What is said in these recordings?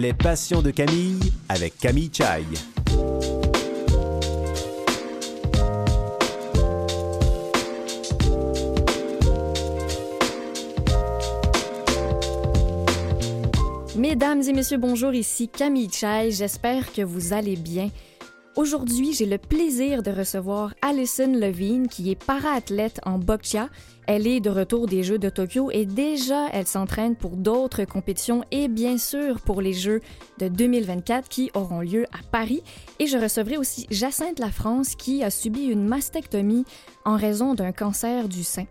Les passions de Camille avec Camille Chai. Mesdames et messieurs, bonjour, ici Camille Chai, j'espère que vous allez bien. Aujourd'hui, j'ai le plaisir de recevoir Alison Levine, qui est para-athlète en boccia. Elle est de retour des Jeux de Tokyo et déjà elle s'entraîne pour d'autres compétitions et bien sûr pour les Jeux de 2024 qui auront lieu à Paris. Et je recevrai aussi Jacinthe Lafrance qui a subi une mastectomie en raison d'un cancer du sein.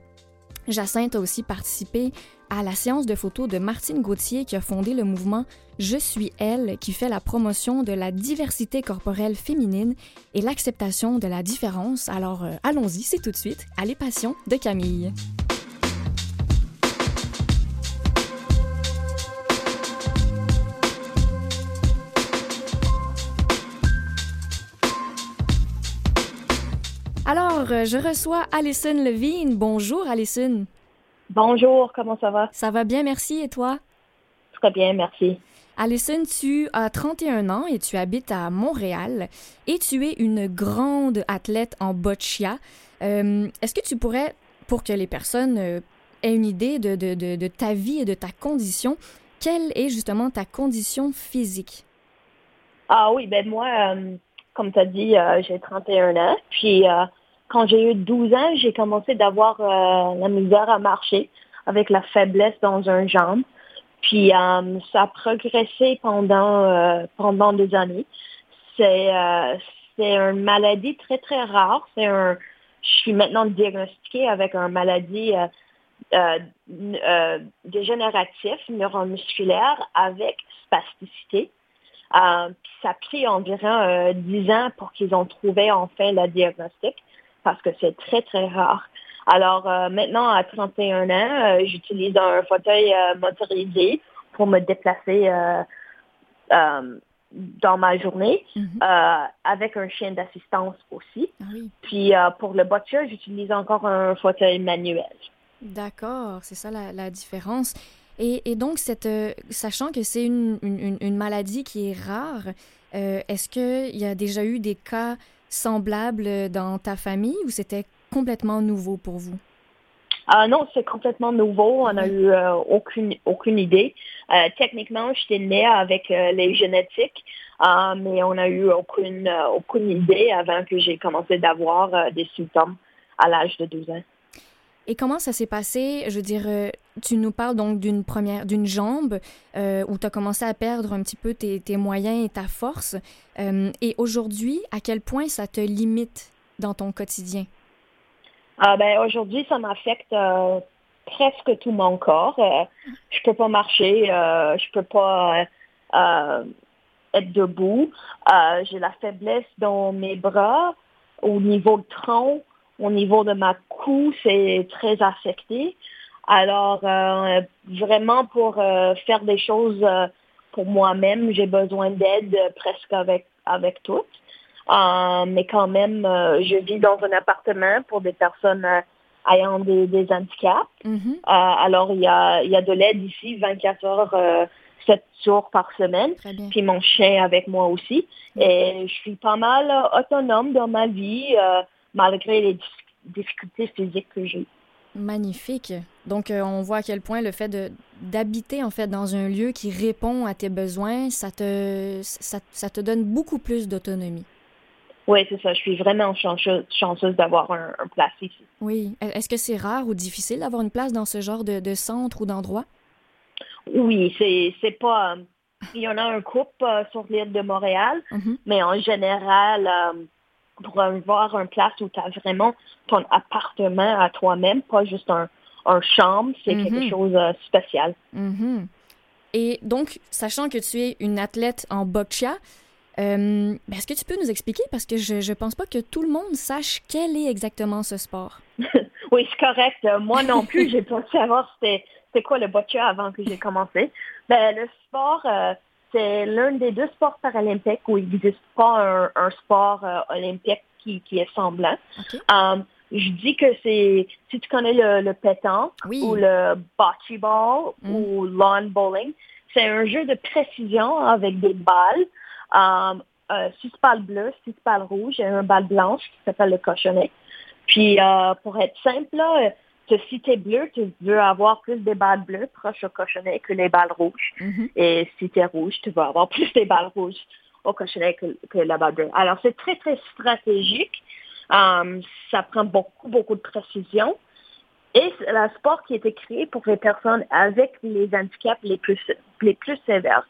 Jacinthe a aussi participé à la séance de photos de Martine Gauthier qui a fondé le mouvement Je suis elle qui fait la promotion de la diversité corporelle féminine et l'acceptation de la différence. Alors euh, allons-y, c'est tout de suite à Les Passions de Camille. Alors, euh, je reçois Alison Levine. Bonjour, Alison. Bonjour, comment ça va? Ça va bien, merci. Et toi? Très bien, merci. Alison, tu as 31 ans et tu habites à Montréal et tu es une grande athlète en boccia. Euh, Est-ce que tu pourrais, pour que les personnes euh, aient une idée de, de, de, de, ta vie et de ta condition, quelle est justement ta condition physique? Ah oui, ben moi, euh, comme tu as dit, j'ai 31 ans. Puis quand j'ai eu 12 ans, j'ai commencé d'avoir euh, la misère à marcher avec la faiblesse dans un jambe. Puis euh, ça a progressé pendant, euh, pendant des années. C'est une maladie très, très rare. C'est un, je suis maintenant diagnostiquée avec une maladie dégénérative neuromusculaire avec spasticité. Ça a pris environ euh, 10 ans pour qu'ils ont trouvé enfin le diagnostic parce que c'est très, très rare. Alors euh, maintenant, à 31 ans, euh, j'utilise un fauteuil euh, motorisé pour me déplacer dans ma journée, Mhm. euh, avec un chien d'assistance aussi. Ah oui. Puis euh, pour le boccia, j'utilise encore un fauteuil manuel. D'accord, c'est ça la, la différence. Et, et donc, cette, euh, sachant que c'est une, une, une maladie qui est rare, est-ce qu'il y a déjà eu des cas semblables dans ta famille ou c'était complètement nouveau pour vous? Ah non, c'est complètement nouveau. On n'a Oui. eu euh, aucune aucune idée. Euh, techniquement, j'étais née avec euh, les génétiques, euh, mais on n'a eu aucune euh, aucune idée avant que j'ai commencé d'avoir euh, des symptômes à l'âge de 12 ans. Et comment ça s'est passé? Je veux dire, euh, tu nous parles donc d'une première, d'une jambe euh, où tu as commencé à perdre un petit peu tes, moyens et ta force. Euh, et aujourd'hui, à quel point ça te limite dans ton quotidien? Ah ben aujourd'hui, ça m'affecte presque tout mon corps. Je peux pas marcher, je peux pas être debout. J'ai la faiblesse dans mes bras, au niveau tronc, au niveau de ma cou, c'est très affecté. Alors euh, vraiment pour euh, faire des choses euh, pour moi-même, j'ai besoin d'aide presque avec avec tout. Euh, mais quand même, je vis dans un appartement pour des personnes ayant des, des handicaps. Mhm. Euh, alors, il y a, y a de l'aide ici 24 heures, euh, 7 jours par semaine. Puis mon chien avec moi aussi. Et je suis pas mal autonome dans ma vie, malgré les dif- difficultés physiques que j'ai. Magnifique. Donc, euh, on voit à quel point le fait de d'habiter en fait dans un lieu qui répond à tes besoins, ça te ça, ça te donne beaucoup plus d'autonomie. Oui, c'est ça. Je suis vraiment chanceuse, chanceuse d'avoir un, un place ici. Oui. E- Est-ce que c'est rare ou difficile d'avoir une place dans ce genre de, de centre ou d'endroit? Oui, c'est c'est pas. euh, il y en a un couple euh, sur l'île de Montréal, Mhm. mais en général, euh, pour avoir une place où tu as vraiment ton appartement à toi-même, pas juste un, un chambre, c'est Mhm. quelque chose de spécial. Mhm. Et donc, sachant que tu es une athlète en boccia, euh, ben, est-ce que tu peux nous expliquer? Parce que je ne pense pas que tout le monde sache quel est exactement ce sport. Oui, c'est correct. Euh, Moi non plus, j'ai pas savoir c'était c'était quoi le boccia avant que j'ai commencé. Ben, le sport, euh, c'est l'un des deux sports paralympiques où il n'existe pas un, un sport euh, olympique qui, qui est semblant. Um, je dis que c'est, si tu connais le, le pétanque Oui. ou le bocce ball Mm. ou lawn bowling, c'est un jeu de précision avec des balles. Um, euh, six balles bleues, six balles rouges et un balle blanche qui s'appelle le cochonnet. Puis euh, pour être simple, là, si tu es bleu, tu veux avoir plus des balles bleues proches au cochonnet que les balles rouges. Mm-hmm. Et si tu es rouge, tu veux avoir plus des balles rouges au cochonnet que, que la balle bleue. Alors c'est très, très stratégique. Um, ça prend beaucoup, beaucoup de précision. Et c'est un sport qui a été créé pour les personnes avec les handicaps les plus, les plus sévères.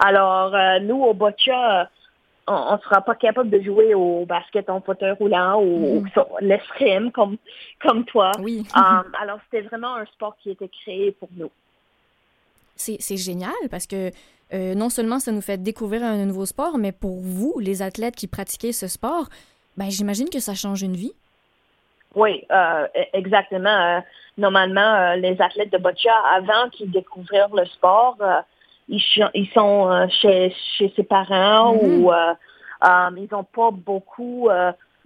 Alors, euh, nous, au boccia, on ne sera pas capable de jouer au basket en fauteuil roulant ou, mm. l'escrime comme, comme toi. Oui. Um, alors, c'était vraiment un sport qui a été créé pour nous. C'est génial parce que euh, non seulement ça nous fait découvrir un nouveau sport, mais pour vous, les athlètes qui pratiquaient ce sport, ben, j'imagine que ça change une vie. Oui, euh, e-, exactement. Euh, normalement, euh, les athlètes de boccia, avant qu'ils découvrent le sport, ils, ils, sont chez, chez ses parents mm-hmm. ou ils n'ont pas beaucoup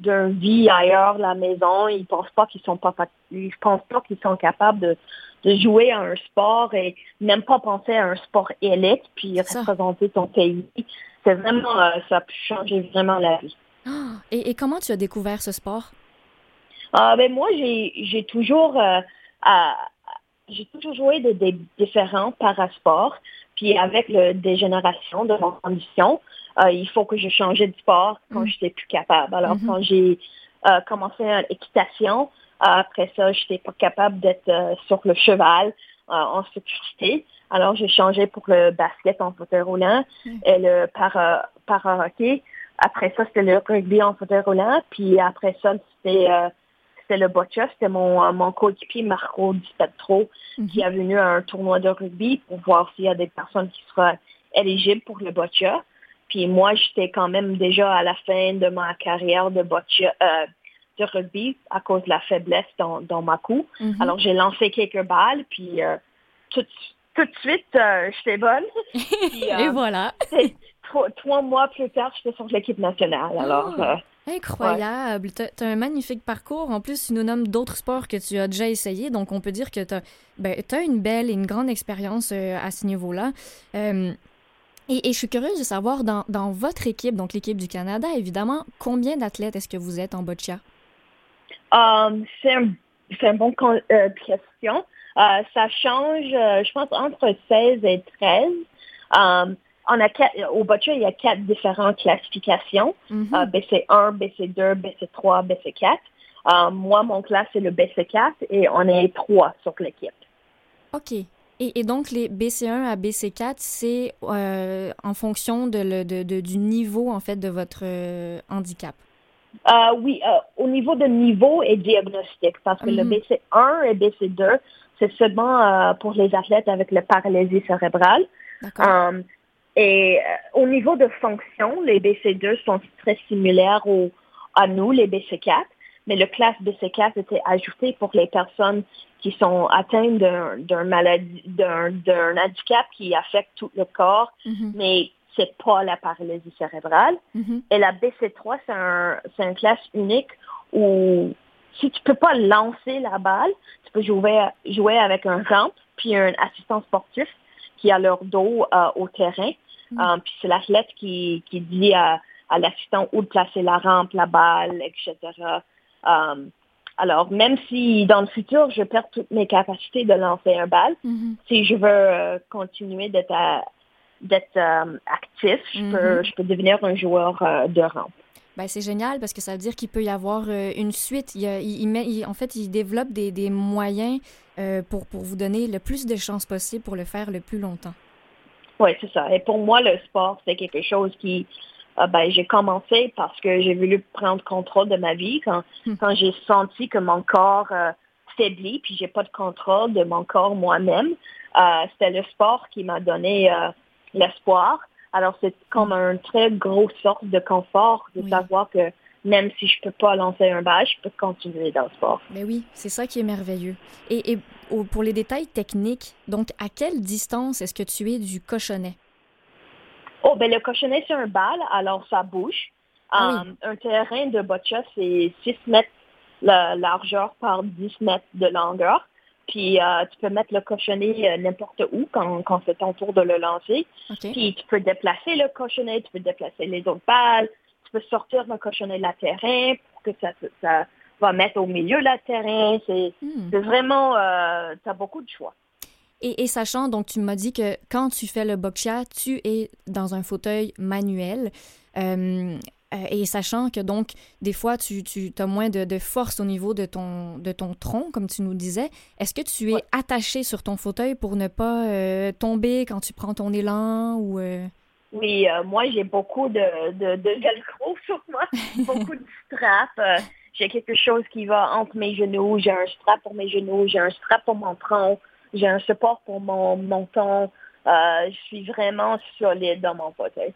de vie ailleurs de la maison. Ils pensent pas qu'ils sont pas ils pensent pas qu'ils sont capables de, de, jouer à un sport et même pas penser à un sport élite puis représenter ton pays. C'est vraiment ça a pu changer vraiment la vie. Et, et comment tu as découvert ce sport? Ah, ben moi, j'ai toujours, euh, j'ai toujours joué des, des différents parasports. Puis avec le dégénération de mon condition, euh, il faut que je changeais de sport quand mm. je n'étais plus capable. Alors mm-hmm. quand j'ai euh, commencé l'équitation, après ça, je n'étais pas capable d'être sur le cheval en sécurité. Alors j'ai changé pour le basket en fauteuil roulant mm. et le para, para hockey. Après ça, c'était le rugby en fauteuil roulant. Puis après ça, c'était c'était le boccia, c'était mon, euh, mon coéquipier Marco Di Petro mhm. qui est venu à un tournoi de rugby pour voir s'il y a des personnes qui seraient éligibles pour le boccia. Puis moi, j'étais quand même déjà à la fin de ma carrière de boccia, euh, de rugby à cause de la faiblesse dans, dans ma cou. Mhm. Alors j'ai lancé quelques balles, puis euh, tout, tout, de suite, j'étais bonne. Et voilà. Trois, mois plus tard, j'étais sur l'équipe nationale. Alors, ah. Incroyable. Tu as, un magnifique parcours. En plus, tu nous nommes d'autres sports que tu as déjà essayé. Donc, on peut dire que tu as, ben, une belle et une grande expérience euh, à ce niveau-là. Euh, et, je suis curieuse de savoir, dans, dans votre équipe, donc l'équipe du Canada, évidemment, combien d'athlètes est-ce que vous êtes en boccia? Um, c'est un, une bonne euh, question. ça change, je pense, entre 16 et 13. Um, on a au boccia, il y a quatre différentes classifications. Mm-hmm. BC1, BC2, BC3, BC4. moi, mon classe, c'est le BC4 et on est trois sur l'équipe. OK. Et, donc, les BC1 à BC4, c'est euh, en fonction de, du niveau, en fait, de votre euh, handicap? Euh, oui, au niveau de niveau et diagnostic, parce que le mm-hmm. BC1 et BC2, c'est seulement pour les athlètes avec la paralysie cérébrale. D'accord. Et euh, au niveau de fonction, les BC2 sont très similaires au, à nous, les BC4, mais le classe BC4 était ajouté pour les personnes qui sont atteintes d'un maladie, d'un handicap qui affecte tout le corps, mm-hmm. mais c'est pas la paralysie cérébrale. Mm-hmm. Et la BC3, c'est un, un classe unique où si tu peux pas lancer la balle, tu peux jouer, jouer avec un rampe puis un assistant sportif qui a leur dos euh, au terrain. Mm. Euh, puis c'est l'athlète qui, qui dit à, à l'assistant où de placer la rampe, la balle, etc. Euh, alors, même si dans le futur, je perds toutes mes capacités de lancer un balle, mm-hmm. si je veux continuer d'être d'être actif, je, peux, mm-hmm. je peux devenir un joueur de rampe. Ben, c'est génial parce que ça veut dire qu'il peut y avoir une suite. Il, il, met, en fait, il développe des, des moyens pour, pour vous donner le plus de chances possible pour le faire le plus longtemps. Oui, c'est ça. Et pour moi, le sport, c'est quelque chose qui, euh, ben, j'ai commencé parce que j'ai voulu prendre contrôle de ma vie quand, hmm. quand j'ai senti que mon corps euh, faiblit, puis j'ai pas de contrôle de mon corps moi-même. Euh, c'était le sport qui m'a donné euh, l'espoir. Alors, c'est comme hmm. un très gros sorte de confort de savoir que même si je peux pas lancer un bas, je peux continuer dans le sport. Mais oui, c'est ça qui est merveilleux. Et, et pour les détails techniques, donc à quelle distance est-ce que tu es du cochonnet? Oh, ben le cochonnet, c'est un bal, alors ça bouge. Ah um, un terrain de boccia, c'est 6 mètres de largeur par 10 mètres de longueur. Puis euh, tu peux mettre le cochonnet euh, n'importe où quand, quand c'est ton tour de le lancer. Puis tu peux déplacer le cochonnet, tu peux déplacer les autres balles, peux sortir le cochonnet de la terrain pour que ça, ça va mettre au milieu de la terrain. C'est hmm. vraiment, euh, tu as beaucoup de choix. Et, sachant, donc tu m'as dit que quand tu fais le boccia, tu es dans un fauteuil manuel. Euh, et sachant que donc, des fois, tu, tu as moins de, force au niveau de ton, de ton tronc, comme tu nous disais, est-ce que tu es attaché sur ton fauteuil pour ne pas euh, tomber quand tu prends ton élan ou... Euh? Oui, moi, j'ai beaucoup de, de, de velcro sur moi, beaucoup de straps. j'ai quelque chose qui va entre mes genoux, j'ai un strap pour mes genoux, j'ai un strap pour mon tronc, j'ai un support pour mon menton. je suis vraiment solide dans mon fauteuil.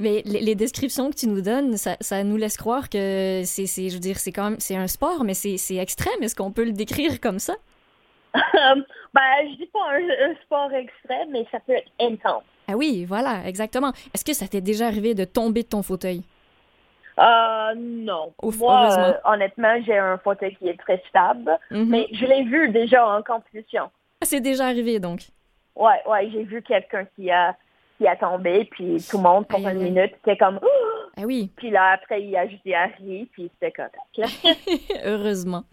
Mais les, descriptions que tu nous donnes, ça, ça nous laisse croire que c'est, je veux dire, c'est quand même, c'est un sport, mais c'est, extrême. Est-ce qu'on peut le décrire comme ça? ben, je dis pas un, sport extrême, mais ça peut être intense. Ah oui, voilà, exactement. Est-ce que ça t'est déjà arrivé de tomber de ton fauteuil? Euh, non. Moi, euh, honnêtement, j'ai un fauteuil qui est très stable, mm-hmm. mais je l'ai vu déjà en compétition. Ah, c'est déjà arrivé, donc? Ouais, ouais, j'ai vu quelqu'un qui a qui a tombé, puis tout le monde, pour une minute, c'était comme ah oui. Puis là, après, il a juste ri, puis c'était correct. Heureusement.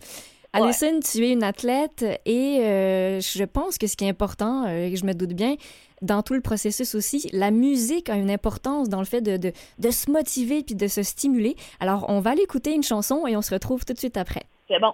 Alison, tu es une athlète et euh, je pense que ce qui est important, euh, et je me doute bien, dans tout le processus aussi, la musique a une importance dans le fait de, de, de se motiver puis de se stimuler. Alors, on va aller écouter une chanson et on se retrouve tout de suite après. C'est bon.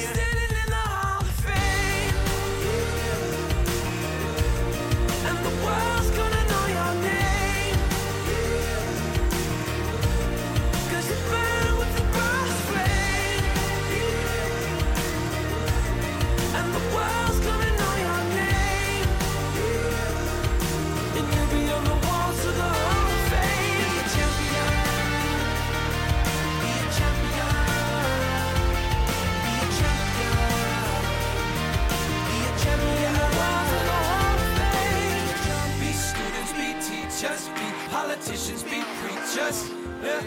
politicians, be preachers. Yeah.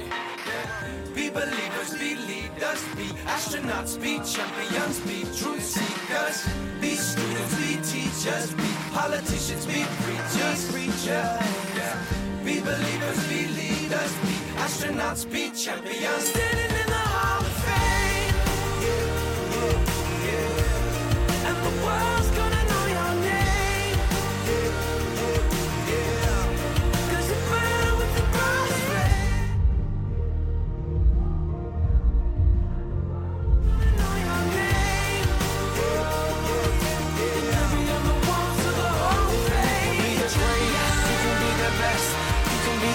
Be believers, be leaders, be astronauts, be champions, be truth seekers. Be students, be teachers, be politicians, be preachers, preachers. Yeah. Be believers, be leaders, be astronauts, be champions. Standing in the Hall of Fame.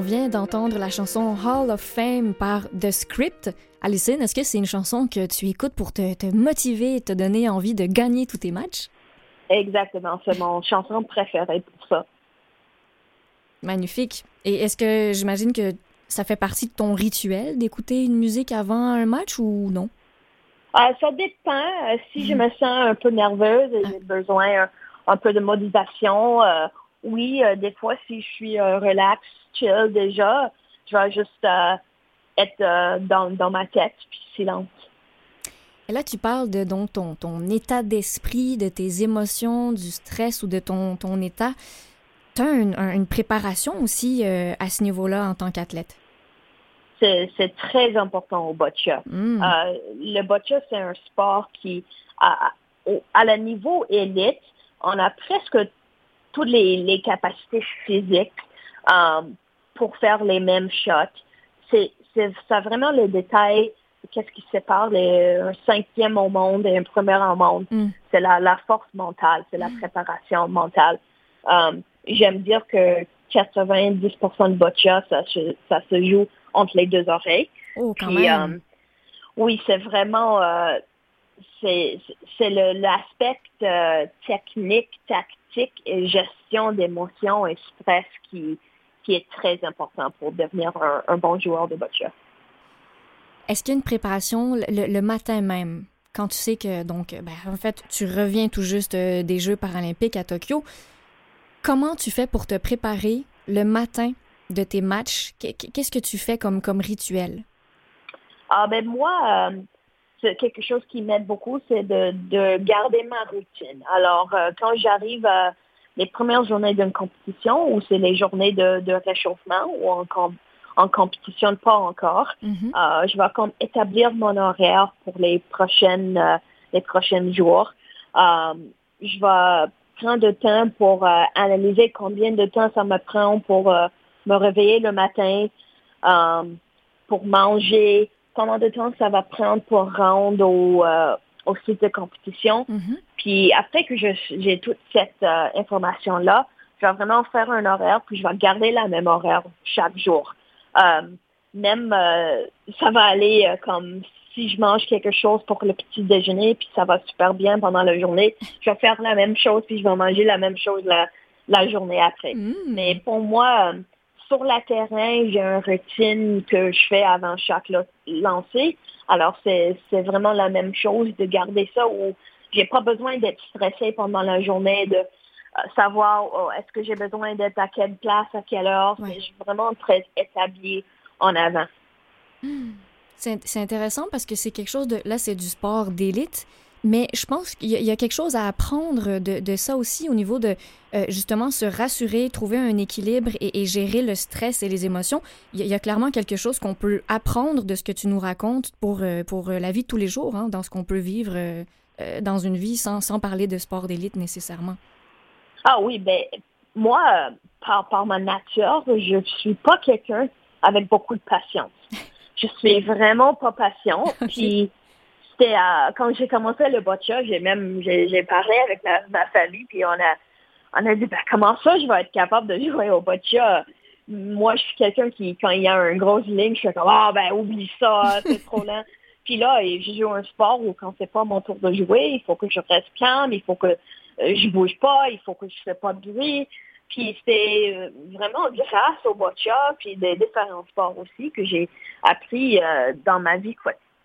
on vient d'entendre la chanson Hall of Fame par The Script. Alicine, est-ce que c'est une chanson que tu écoutes pour te, motiver et te donner envie de gagner tous tes matchs? Exactement, c'est mon chanson préférée pour ça. Magnifique. Et est-ce que j'imagine que ça fait partie de ton rituel d'écouter une musique avant un match ou non? Euh, ça dépend. Euh, si je me sens un peu nerveuse et j'ai ah. besoin euh, un, peu de motivation, euh, oui, des fois, si je suis relaxe, chill déjà, je vais juste être dans, dans ma tête, puis silence. Et là, tu parles de donc, ton, ton état d'esprit, de tes émotions, du stress ou de ton, ton état. Tu as une, préparation aussi à ce niveau-là en tant qu'athlète? c'est très important au boccia. Mm. Euh, le boccia, c'est un sport qui, à, à le niveau élite, on a presque toutes les, capacités physiques euh, pour faire les mêmes shots. C'est ça vraiment le détail qu'est-ce qui sépare les, un cinquième au monde et un premier au monde. Mm. C'est la, la, force mentale, c'est la mm. préparation mentale. Euh, j'aime dire que 90% de boccia, ça, ça se joue entre les deux oreilles. Oh, quand même. Euh, oui, c'est vraiment euh, c'est l'aspect euh, technique, tactique et gestion d'émotions et stress qui, qui est très important pour devenir un, bon joueur de boccia. Est-ce qu'il y a une préparation le, matin même, quand tu sais que, donc, ben, en fait, tu reviens tout juste des Jeux paralympiques à Tokyo, comment tu fais pour te préparer le matin de tes matchs? Qu'est-ce que tu fais comme, comme rituel? Ah ben moi, euh, quelque chose qui m'aide beaucoup, c'est de, de, garder ma routine. Alors, euh, quand j'arrive à les premières journées d'une compétition, ou c'est les journées de, de réchauffement, ou en, en compétition pas encore, mm-hmm. euh, je vais comme établir mon horaire pour les prochaines les prochains jours. je vais prendre de temps pour analyser combien de temps ça me prend pour me réveiller le matin euh, pour manger, combien de temps ça va prendre pour rendre au, euh, au site de compétition. Mm-hmm. Puis après que j'ai toute cette euh, information-là, je vais vraiment faire un horaire, puis je vais garder la même horaire chaque jour. même, ça va aller comme si je mange quelque chose pour le petit déjeuner, puis ça va super bien pendant la journée, je vais faire la même chose, puis je vais manger la même chose la, la journée après. Mm. Mais pour moi, sur la terrain, j'ai une routine que je fais avant chaque lancer. Alors, c'est vraiment la même chose de garder ça où j'ai pas besoin d'être stressé pendant la journée, de euh, savoir oh, est-ce que j'ai besoin d'être à quelle place, à quelle heure? Je suis vraiment très établi en avant. C'est intéressant parce que c'est quelque chose de... Là, c'est du sport d'élite, mais je pense qu'il y, a quelque chose à apprendre de, ça aussi au niveau de euh, justement se rassurer, trouver un équilibre et, gérer le stress et les émotions. Il y, a clairement quelque chose qu'on peut apprendre de ce que tu nous racontes pour, euh, pour euh, la vie de tous les jours, hein, dans ce qu'on peut vivre dans une vie sans, sans parler de sport d'élite nécessairement. Ah oui, ben moi, par, par ma nature, je ne suis pas quelqu'un avec beaucoup de patience. Je suis vraiment pas patient. Puis quand j'ai commencé le boccia, j'ai même j'ai parlé avec ma, famille, puis on a on a dit ben, comment ça je vais être capable de jouer au boccia? Moi, je suis quelqu'un qui, quand il y a une grosse ligne, je fais comme Ah ben oublie ça, c'est trop lent. Puis là, je joue un sport où quand c'est pas mon tour de jouer, il faut que je reste calme, il faut que euh, je bouge pas, il faut que je fais pas de bruit. Puis c'est euh, vraiment grâce au boccia, puis des différents sports aussi que j'ai appris euh, dans ma vie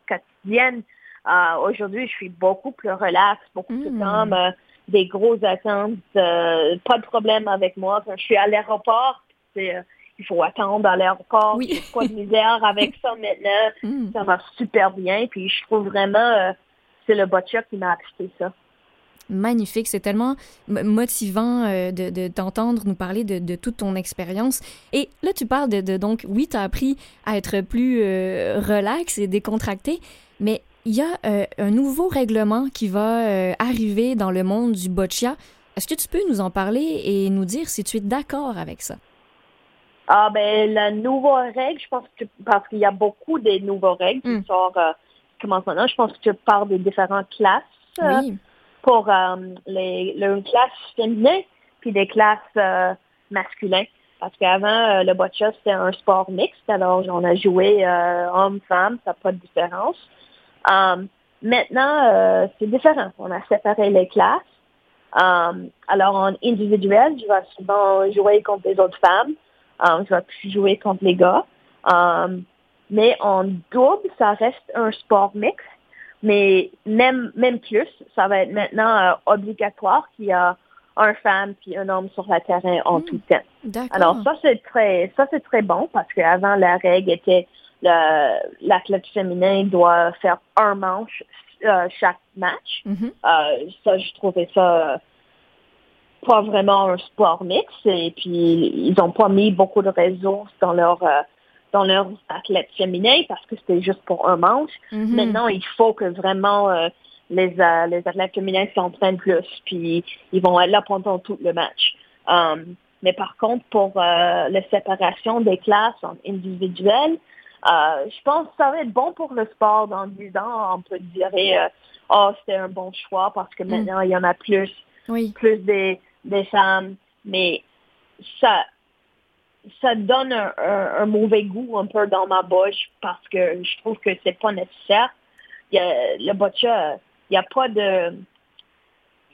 quotidienne. Euh, aujourd'hui, je suis beaucoup plus relax, beaucoup plus hmm. calme, euh, des grosses attentes, euh, pas de problème avec moi. Quand je suis à l'aéroport, il faut attendre à l'aéroport. Oui. pas de misère avec ça maintenant. Hmm. Ça va super bien. Puis je trouve vraiment, c'est le boccia qui m'a appliqué ça magnifique. C'est tellement motivant de, t'entendre nous parler de, toute ton expérience. Et là, tu parles de, donc, oui, tu as appris à être plus relax et décontracté, mais il y a euh, un nouveau règlement qui va euh, arriver dans le monde du boccia. Est-ce que tu peux nous en parler et nous dire si tu es d'accord avec ça? Ah ben la nouvelle règle, je pense que parce qu'il y a beaucoup de nouvelles règles qui hmm. sortent euh, maintenant. Je pense que tu parles des différentes classes oui. pour les, les classes féminines puis des classes masculines. Parce qu'avant, le boccia, c'était un sport mixte. Alors, on a joué homme-femme, ça n'a pas de différence. Maintenant, c'est différent. On a séparé les classes. alors, en individuel, je vais souvent jouer contre les autres femmes. je vais plus jouer contre les gars. mais en double, ça reste un sport mixte. Mais même, même plus, ça va être maintenant euh, obligatoire qu'il y a un femme puis un homme sur le terrain en tout temps. Alors ça c'est très ça c'est très bon parce qu'avant la règle était l'athlète féminin doit faire un manche euh, chaque match. Mm-hmm. Euh, ça je trouvais ça pas vraiment un sport mix et puis ils n'ont pas mis beaucoup de ressources dans leur dans leurs athlètes féminins parce que c'était juste pour un manche. Mhm. Maintenant, il faut que vraiment euh, les, euh, les athlètes féminins s'entraînent plus, puis ils vont être là pendant tout le match. Um, mais par contre, pour euh, la séparation des classes en individuelles, je pense que ça va être bon pour le sport dans 10 ans. On peut dire, oh, c'était un bon choix parce que mm. maintenant, il y en a plus, plus des, des femmes. Mais ça, ça donne un, mauvais goût un peu dans ma bouche parce que je trouve que c'est pas nécessaire. Il y a, le boccia, il n'y a pas de...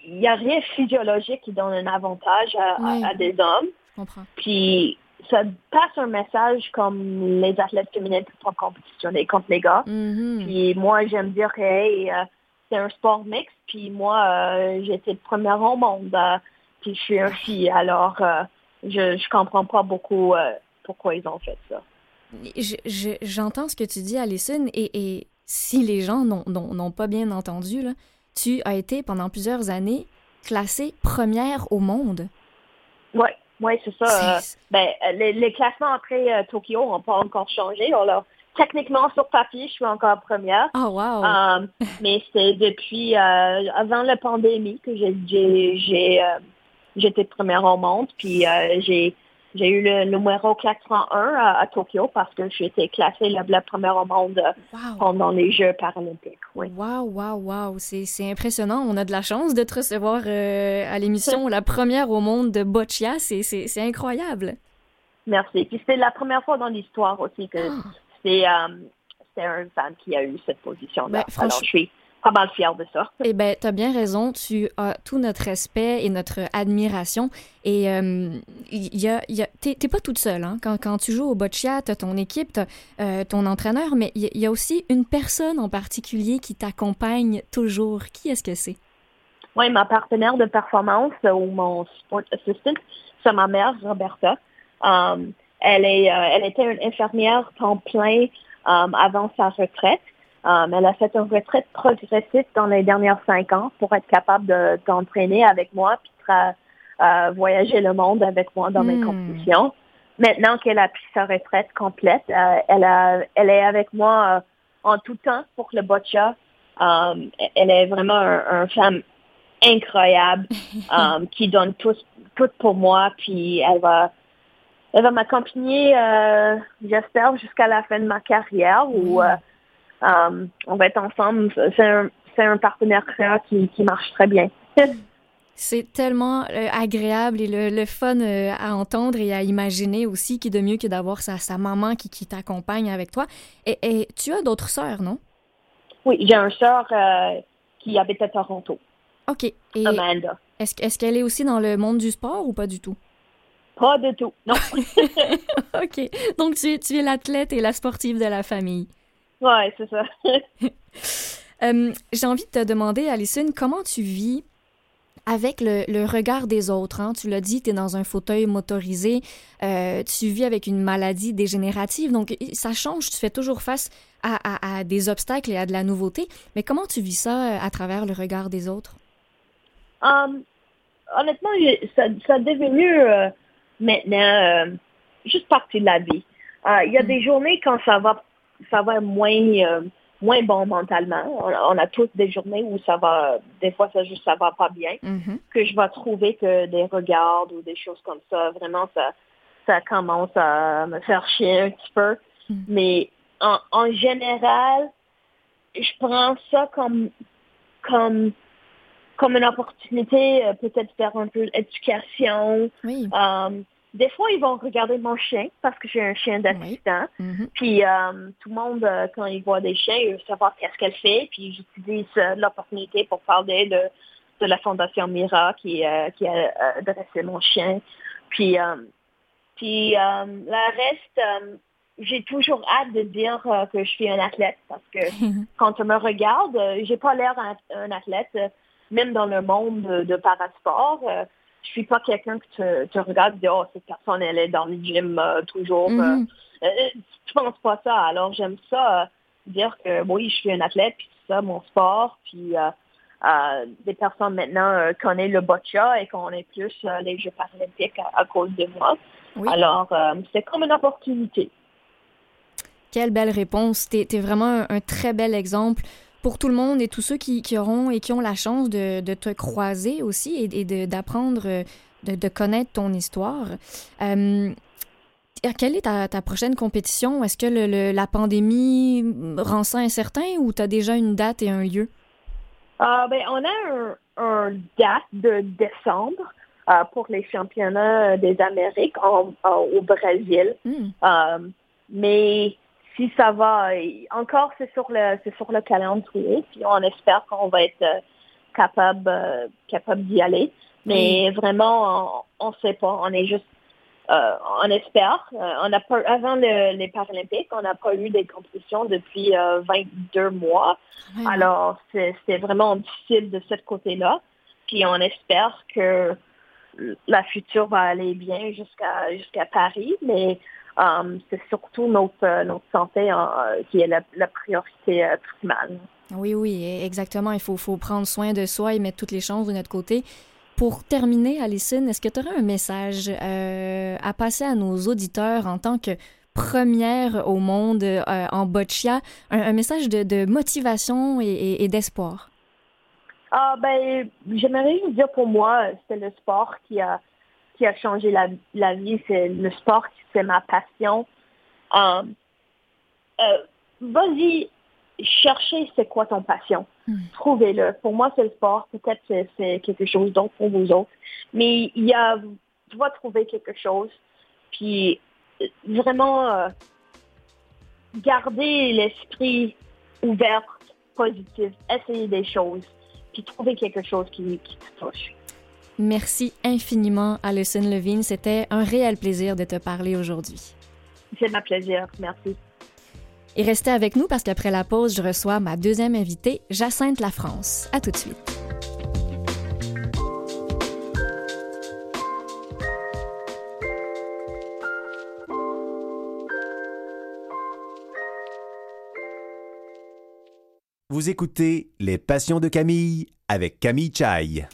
Il n'y a rien physiologique qui donne un avantage à, des hommes. Puis ça passe un message comme les athlètes féminins ne peuvent compétitionner contre les gars. Mm-hmm. Puis moi, j'aime dire que euh, c'est un sport mixte. Puis moi, euh, j'étais première au monde. Euh, puis je suis un fille. Alors je ne comprends pas beaucoup euh, pourquoi ils ont fait ça. J'entends ce que tu dis, Alison, et, et si les gens n'ont pas bien entendu, là, tu as été pendant plusieurs années classée première au monde. Oui, c'est ça. Euh, ben, les, classements après euh, Tokyo n'ont pas encore changé. Alors, techniquement, sur papier, je suis encore première. Oh, wow! mais c'est depuis avant la pandémie que j'ai j'étais première au monde. Puis euh, j'ai j'ai eu le numéro 401 à, à Tokyo parce que j'ai été classée la, première au monde euh, pendant les Jeux paralympiques. Oui. Wow, wow, wow. C'est impressionnant. On a de la chance de te recevoir euh, à l'émission La première au monde de Boccia. C'est incroyable. Merci. Puis c'est la première fois dans l'histoire aussi que ah. c'est un fan qui a eu cette position-là. Ben, Alors, je suis pas mal fière de ça. Eh bien, tu as bien raison. Tu as tout notre respect et notre admiration. Et euh, y a, y a, t'es, pas toute seule. Hein? Quand, quand, tu joues au boccia, tu as ton équipe, tu euh, ton entraîneur, mais il y, a aussi une personne en particulier qui t'accompagne toujours. Qui est-ce que c'est? Oui, ma partenaire de performance ou mon sport assistant, c'est ma mère, Roberta. Um, elle, est, euh, elle était une infirmière temps plein um, avant sa retraite. Um, elle a fait une retraite progressive dans les dernières cinq ans pour être capable d'entraîner avec moi puis euh, voyager le monde avec moi dans mes hmm. compétitions. Maintenant qu'elle a pris sa retraite complète, euh, elle, a, elle est avec moi euh, en tout temps pour le boccia. Um, elle est vraiment un, femme incroyable um, qui donne tout, tout pour moi. Puis elle va, elle va m'accompagner, j'espère, jusqu'à la fin de ma carrière. Hmm. Euh, on va être ensemble. C'est un, un, partenaire qui, qui marche très bien. C'est tellement euh, agréable et le, fun euh, à entendre et à imaginer aussi, qui de mieux que d'avoir sa, sa, maman qui, qui t'accompagne avec toi. Et, et, tu as d'autres sœurs, non? Oui, j'ai une sœur qui habite à Toronto. OK. Et Amanda. Est-ce, qu'elle est aussi dans le monde du sport ou pas du tout? Pas du tout, non. OK. Donc, tu, tu es l'athlète et la sportive de la famille. Ouais, c'est ça. Euh, j'ai envie de te demander, Alison, comment tu vis avec le, regard des autres. Hein? Tu l'as dit, tu es dans un fauteuil motorisé, euh, tu vis avec une maladie dégénérative, donc ça change, tu fais toujours face à, des obstacles et à de la nouveauté. Mais comment tu vis ça euh, à travers le regard des autres? Um, honnêtement, ça, ça devenu maintenant juste partie de la vie. Il y a mm. des journées quand ça va ça va moins euh, moins bon mentalement. On, a tous des journées où ça va, des fois ça juste ça va pas bien, mm-hmm. que je vais trouver que des regards ou des choses comme ça, vraiment ça ça commence à me faire chier un petit peu. Mm. Mais en, en général, je prends ça comme comme comme une opportunité, euh, peut-être faire un peu d'éducation. Oui. Euh, des fois, ils vont regarder mon chien parce que j'ai un chien d'assistant. Mm-hmm. Puis tout le monde, quand ils voient des chiens, ils veulent savoir qu'est-ce qu'elle fait. Puis j'utilise l'opportunité pour parler de, de la Fondation Mira qui, qui a dressé mon chien. Puis, puis le reste, j'ai toujours hâte de dire euh, que je suis un athlète parce que quand tu me regardes, euh, j'ai pas l'air un, athlète, euh, même dans le monde de, parasport. Je suis pas quelqu'un que tu, tu regardes et dis, oh, cette personne, elle est dans le gym toujours. Mm tu penses pas ça. Alors, j'aime ça, dire que oui, je suis un athlète, puis c'est ça, mon sport, puis des personnes maintenant connaissent le boccia et qu'on est plus les Jeux paralympiques à, cause de moi. Alors, c'est comme une opportunité. Quelle belle réponse. Tu es, vraiment un, très bel exemple pour tout le monde et tous ceux qui, auront et qui ont la chance de, te croiser aussi et, d'apprendre, euh, de, connaître ton histoire. Euh, quelle est ta, prochaine compétition? Est-ce que la pandémie rend ça incertain ou tu as déjà une date et un lieu? Ah, ben, on a un, date de décembre euh, pour les championnats des Amériques au Brésil. Hmm. mais si ça va, encore c'est sur le c'est sur le calendrier, puis on espère qu'on va être euh, capable euh, capable d'y aller. Mais vraiment, on ne sait pas. On est juste, euh, on espère. on a pas, avant les Paralympiques, on n'a pas eu des compétitions depuis 22 mois. Alors, c'est vraiment difficile de ce côté-là. Puis on espère que la future va aller bien jusqu'à jusqu'à Paris, mais Um, c'est surtout notre, euh, notre santé euh, qui est la, priorité euh, primale. Oui, oui, exactement. Il faut, faut prendre soin de soi et mettre toutes les chances de notre côté. Pour terminer, Alison, est-ce que tu aurais un message à passer à nos auditeurs en tant que première au monde en boccia, un, message de, motivation et, d'espoir? Ah, ben, j'aimerais dire pour moi, c'est le sport qui a qui a changé la, vie, c'est le sport, c'est ma passion. Euh, euh, vas-y, cherchez c'est quoi ton passion. Hmm. Trouvez-le. Pour moi, c'est le sport. Peut-être que c'est quelque chose d'autre pour vous autres. Mais il y a, tu vas trouver quelque chose. Puis vraiment, euh, garder l'esprit ouvert, positif, essayer des choses, puis trouver quelque chose qui, qui te touche. Merci infiniment, Alison Levine. C'était un réel plaisir de te parler aujourd'hui. C'est ma plaisir. Merci. Et restez avec nous parce qu'après la pause, je reçois ma deuxième invitée, Jacinthe Lafrance. À tout de suite. Vous écoutez Les Passions de Camille avec Camille Chaille.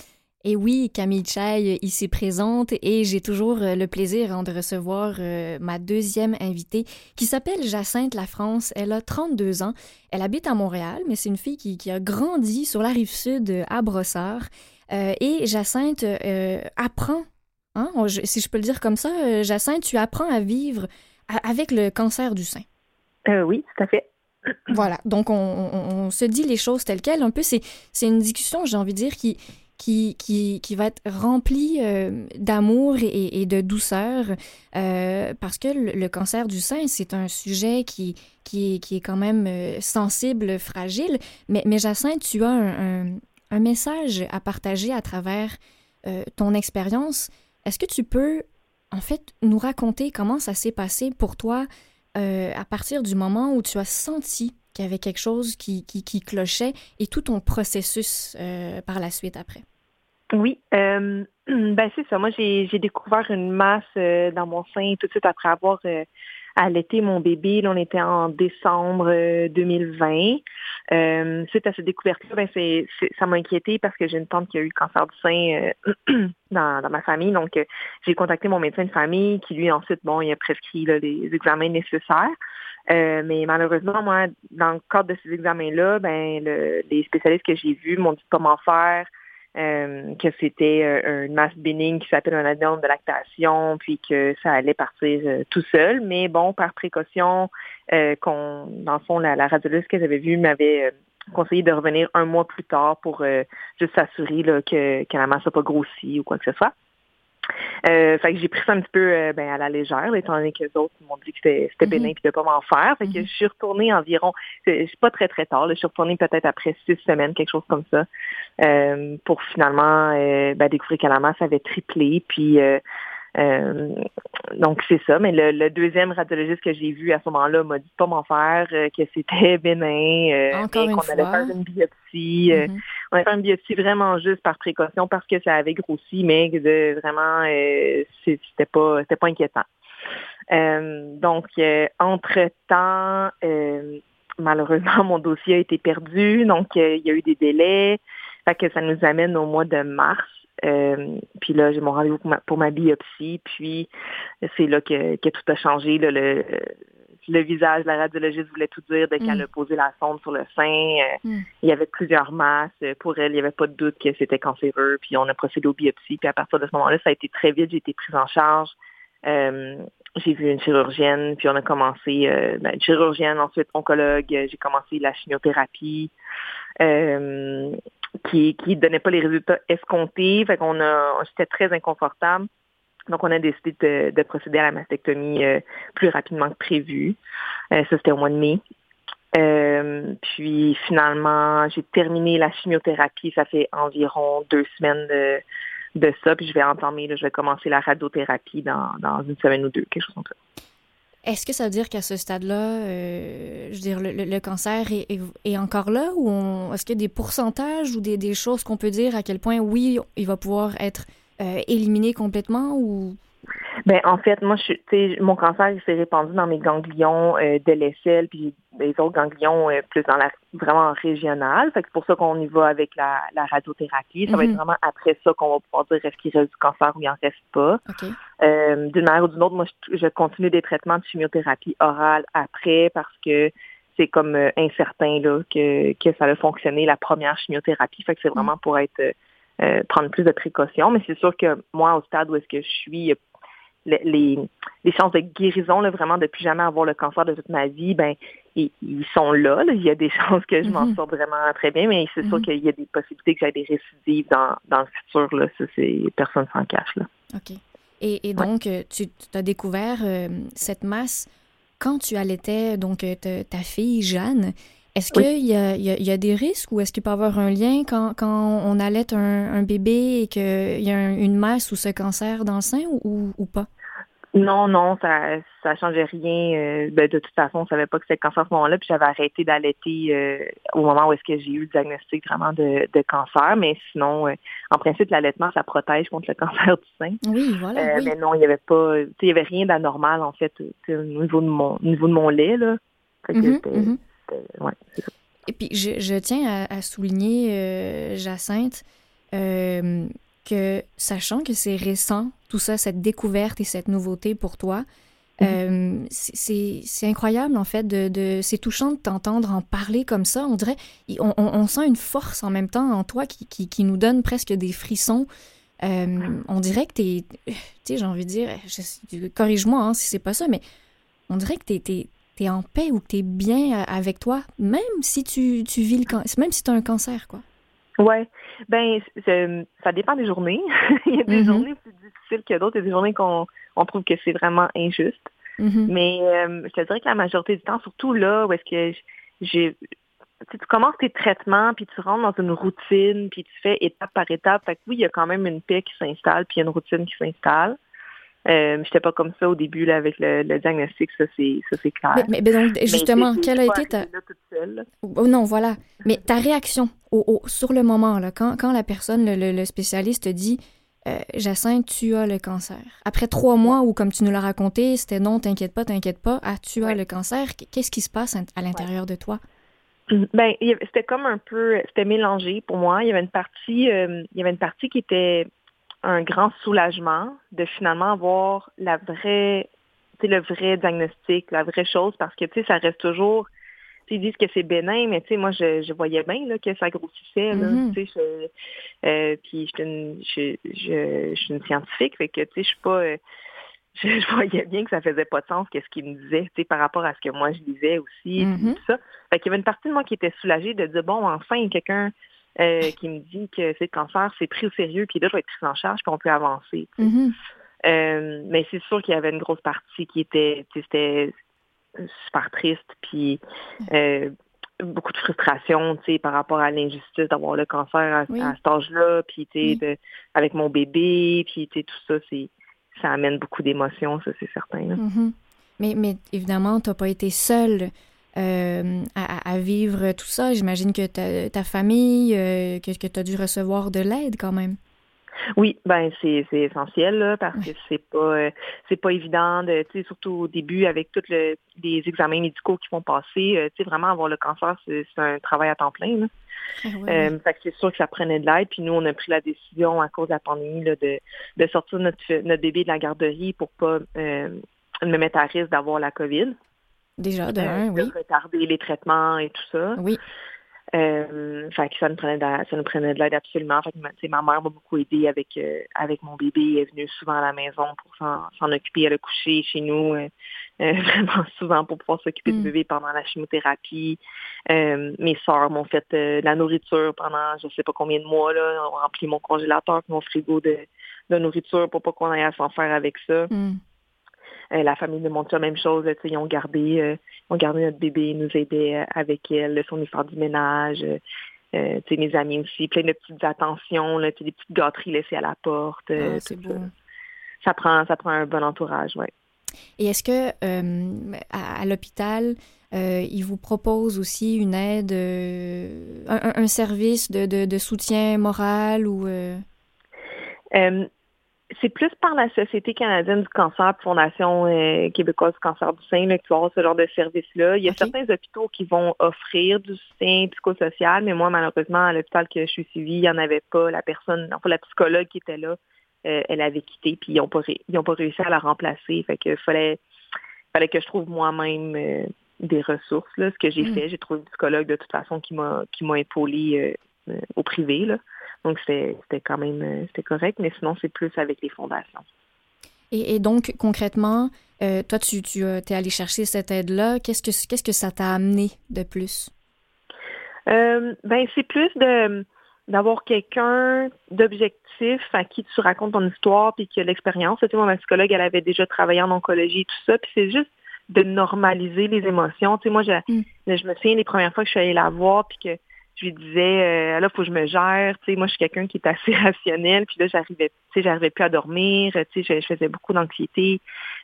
Et oui, Camille Chai ici présente et j'ai toujours euh, le plaisir hein, de recevoir euh, ma deuxième invitée qui s'appelle Jacinthe Lafrance. Elle a 32 ans. Elle habite à Montréal, mais c'est une fille qui, a grandi sur la rive sud à Brossard. Euh, et Jacinthe apprend, hein, si je peux le dire comme ça, Jacinthe, tu apprends à vivre avec le cancer du sein. oui, tout à fait. Voilà, donc on, se dit les choses telles quelles. Un peu, c'est une discussion, j'ai envie de dire, qui, qui, qui, qui va être rempli euh, d'amour et, de douceur, euh, parce que le, cancer du sein, c'est un sujet qui, qui, qui, est quand même euh, sensible, fragile. Mais, mais Jacinthe, tu as un, un, message à partager à travers ton expérience. Est-ce que tu peux, en fait, nous raconter comment ça s'est passé pour toi à partir du moment où tu as senti qu'il y avait quelque chose qui, qui, clochait et tout ton processus euh, par la suite après? Oui, euh, ben c'est ça. Moi, j'ai découvert une masse euh, dans mon sein tout de suite après avoir allaité mon bébé. Là, on était en décembre 2020. suite à cette découverte-là, ben c'est, ça m'a inquiété parce que j'ai une tante qui a eu le cancer du sein dans, dans, ma famille. Donc, j'ai contacté mon médecin de famille qui, lui, ensuite, bon, il a prescrit les examens nécessaires. Euh, mais malheureusement, moi, dans le cadre de ces examens-là, ben, le, les spécialistes que j'ai vus m'ont dit comment faire, euh, que c'était euh, une masse bénigne qui s'appelle un adénome de lactation, puis que ça allait partir tout seul. Mais bon, par précaution, qu'on, dans le fond, la, la radiologiste que j'avais vue m'avait conseillé de revenir un mois plus tard pour juste s'assurer que, que la masse n'a pas grossi ou quoi que ce soit. Euh, fait que j'ai pris ça un petit peu euh, ben, à la légère, étant donné que les autres m'ont dit que c'était bénin et de pas m'en faire. Fait que mm-hmm. je suis retournée environ, c'est pas très très tard, je suis retournée peut-être après six semaines, quelque chose comme ça, euh, pour finalement ben, découvrir que la masse avait triplé. Puis euh, donc c'est ça, mais le, deuxième radiologiste que j'ai vu à ce moment-là m'a dit pas m'en faire, euh, que c'était bénin, euh, qu'on allait faire une biopsie. Mm-hmm. on allait faire une biopsie vraiment juste par précaution parce que ça avait grossi, mais de, vraiment c'était pas c'était pas inquiétant. donc entre temps, malheureusement mon dossier a été perdu, donc il y a eu des délais, fait que ça nous amène au mois de mars. Euh, puis là, j'ai mon rendez-vous pour ma, biopsie. Puis c'est là que, tout a changé. le, le visage, la radiologiste voulait tout dire dès qu'elle mm. a posé la sonde sur le sein. Euh, mm. Il y avait plusieurs masses. Pour elle, il n'y avait pas de doute que c'était cancéreux. Puis on a procédé aux biopsies. Puis à partir de ce moment-là, ça a été très vite. J'ai été prise en charge. Euh, j'ai vu une chirurgienne, puis on a commencé euh, ben, chirurgienne, ensuite oncologue. J'ai commencé la chimiothérapie. Euh, qui qui donnait pas les résultats escomptés. Fait qu'on c'était très inconfortable. Donc, on a décidé de, procéder à la mastectomie euh, plus rapidement que prévu. Euh, ça, c'était au mois de mai. Euh, puis finalement, j'ai terminé la chimiothérapie. Ça fait environ deux semaines de ça. Puis je vais entamer, je vais commencer la radiothérapie dans, une semaine ou deux, quelque chose comme ça. Est-ce que ça veut dire qu'à ce stade-là, euh, je veux dire, le, cancer est, encore là ou est-ce qu'il y a des pourcentages ou des, choses qu'on peut dire à quel point, oui, il va pouvoir être euh, éliminé complètement ou ben en fait, moi, je, mon cancer il s'est répandu dans mes ganglions euh, de l'aisselle, puis les autres ganglions euh, plus dans la vraiment régionale. Fait que c'est pour ça qu'on y va avec la, radiothérapie. Ça va être mhm. vraiment après ça qu'on va pouvoir dire est-ce qu'il reste du cancer ou il en reste pas. Euh, d'une manière ou d'une autre, moi, je, continue des traitements de chimiothérapie orale après parce que c'est comme incertain là que, que ça a fonctionné la première chimiothérapie. Fait que c'est mhm. vraiment pour être prendre plus de précautions. Mais c'est sûr que moi, au stade où est-ce que je suis, les, les, chances de guérison, là, vraiment, de plus jamais avoir le cancer de toute ma vie, ben, ils, sont là, Il y a des chances que je m'en mm-hmm. sorte vraiment très bien, mais c'est sûr mm-hmm. qu'il y a des possibilités que j'ai des récidives dans, dans le futur. Là. Ça, personne s'en cache. Là. OK. Et, et donc, euh, tu as découvert euh, cette masse quand tu allaitais donc euh, ta fille Jeanne. Est-ce qu'il y, a, y, a, des risques ou est-ce qu'il peut y avoir un lien quand, quand on allait un, un bébé et qu'il y a une masse ou ce cancer dans le sein ou, ou pas? Non, non, ça ça changeait rien. Euh, ben, de toute façon, on savait pas que c'était cancer à ce moment-là, puis j'avais arrêté d'allaiter euh, au moment où est-ce que j'ai eu le diagnostic vraiment de, de cancer. Mais sinon, euh, en principe, l'allaitement, ça protège contre le cancer du sein. Oui, voilà. Mais non, il y avait pas, il y avait rien d'anormal en fait au niveau de mon niveau de mon lait là. Mm-hmm, mm-hmm. ouais, Et puis je, je tiens à, à souligner, Jacinthe que, sachant que c'est récent, tout ça, cette découverte et cette nouveauté pour toi, mhm. euh, c'est incroyable en fait, de, c'est touchant de t'entendre en parler comme ça. On dirait, on, sent une force en même temps en toi qui, qui, nous donne presque des frissons. Euh, on dirait que t'es, tu sais, j'ai envie de dire, corrige-moi hein, si c'est pas ça, mais on dirait que t'es es, en paix ou que t'es bien avec toi, même si tu, tu vis le cancer, même si tu as un cancer, quoi. Ouais, ben ça dépend des journées. il y a des mm-hmm. journées plus difficiles que d'autres, il y a des journées qu'on on trouve que c'est vraiment injuste. Mm-hmm. Mais euh, je te dirais que la majorité du temps, surtout là où est-ce que j'ai tu commences tes traitements, puis tu rentres dans une routine, puis tu fais étape par étape. Fait que oui, il y a quand même une paix qui s'installe, puis il y a une routine qui s'installe. Euh, j'étais pas comme ça au début là, avec le, diagnostic, ça c'est ça c'est clair. Mais, donc justement, quelle a été ta oh, non voilà, mais ta réaction au, sur le moment là, quand, quand la personne, le, spécialiste dit euh, Jacinthe, tu as le cancer. Après trois mois où, comme tu nous l'as raconté, c'était non, t'inquiète pas, t'inquiète pas, ah, tu as le cancer, qu'est-ce qui se passe à l'intérieur de toi? Ben, c'était comme un peu, c'était mélangé pour moi. Il y avait une partie, euh, il y avait une partie qui était un grand soulagement de finalement avoir la vraie, le vrai diagnostic, la vraie chose, parce que, tu sais, ça reste toujours, ils disent que c'est bénin, mais tu sais, moi, je, je voyais bien là, que ça grossissait. Là, mm-hmm. tu sais, euh, puis je, je, je, suis une scientifique, fait que tu sais, je suis pas. Euh, je, voyais bien que ça faisait pas de sens qu'est-ce qu'il me disait, tu sais, par rapport à ce que moi je disais aussi, mm-hmm. tout ça. Fait qu'il y avait une partie de moi qui était soulagée de dire bon, enfin, quelqu'un euh, qui me dit que c'est le cancer, c'est pris au sérieux, puis là, je vais être prise en charge, puis on peut avancer. Mhm. Euh, mais c'est sûr qu'il y avait une grosse partie qui était, c'était super triste, puis euh, beaucoup de frustration, tu sais, par rapport à l'injustice d'avoir le cancer à, Oui. à cet âge-là, puis tu sais, Oui. de- avec mon bébé, puis tu sais, tout ça, c'est, ça amène beaucoup d'émotions, ça c'est certain. là. Mhm. Mais, mais évidemment, tu n'as pas été seule euh, à, à- vivre tout ça. J'imagine que ta, famille, euh, que, que tu as dû recevoir de l'aide quand même. Oui, ben c'est essentiel là, parce que c'est pas euh, c'est pas évident de tu sais surtout au début avec tous le, les examens médicaux qui vont passer, tu sais vraiment avoir le cancer c'est un travail à temps plein. Là. Ah. Euh, fait que c'est sûr que ça prenait de l'aide. Puis nous, on a pris la décision à cause de la pandémie là, de, de sortir notre, notre bébé de la garderie pour pas euh, me mettre à risque d'avoir la COVID. Déjà, de un, oui. retarder les traitements et tout ça. Oui. Euh, fait que ça nous prenait de, ça nous prenait de l'aide absolument. Fait que ma, mère m'a beaucoup aidé avec euh, avec mon bébé. Elle est venue souvent à la maison pour s'en occuper. Elle a couché chez nous euh, vraiment souvent pour pouvoir s'occuper Mm. du bébé pendant la chimiothérapie. Mes sœurs m'ont fait de la nourriture pendant je sais pas combien de mois. Là. On a rempli mon congélateur mon frigo de, de nourriture pour pas qu'on aille à s'en faire avec ça. Mm. Euh, la famille de mon chum, même chose. Ils ont gardé, euh, ont gardé notre bébé, ils nous aidaient euh, avec elle, là, si on lui faire du ménage. euh, mes amis aussi, plein de petites attentions, là, des petites gâteries laissées à la porte. euh, Ah, c'est tout beau. ça. Ça prend, ça prend un bon entourage. Et est-ce que euh, à, à l'hôpital, ils vous proposent aussi une aide, un, un- un service de, de, de soutien moral ou... c'est plus par la Société canadienne du cancer, Fondation euh, québécoise du cancer du sein, là, que tu vas avoir ce genre de service-là. Il y a certains hôpitaux qui vont offrir du soutien psychosocial, mais moi, malheureusement, à l'hôpital que je suis suivie, il n'y en avait pas. La personne, enfin, la psychologue qui était là, euh, elle avait quitté, puis ils n'ont pas, ré- ils ont pas réussi à la remplacer. Fait que fallait, fallait que je trouve moi-même euh, des ressources. Là, ce que j'ai Mm. fait, j'ai trouvé une psychologue de toute façon qui m'a qui m'a épaulé euh, au privé. Là. Donc c'était quand même euh, c'était correct, mais sinon c'est plus avec les fondations. Et, et donc, concrètement, euh, toi, tu, tu es allé chercher cette aide-là. Qu'est-ce que, qu'est-ce que ça t'a amené de plus? Euh, ben c'est plus de d'avoir quelqu'un d'objectif à qui tu racontes ton histoire puis qui a l'expérience. Tu sais, moi, ma psychologue, elle avait déjà travaillé en oncologie et tout ça, puis c'est juste de normaliser les émotions. Tu sais, moi, je, Mm. je me souviens les premières fois que je suis allée la voir puis que je lui disais euh, là faut que je me gère tu sais moi je suis quelqu'un qui est assez rationnel puis là j'arrivais tu sais j'arrivais plus à dormir tu sais je, je faisais beaucoup d'anxiété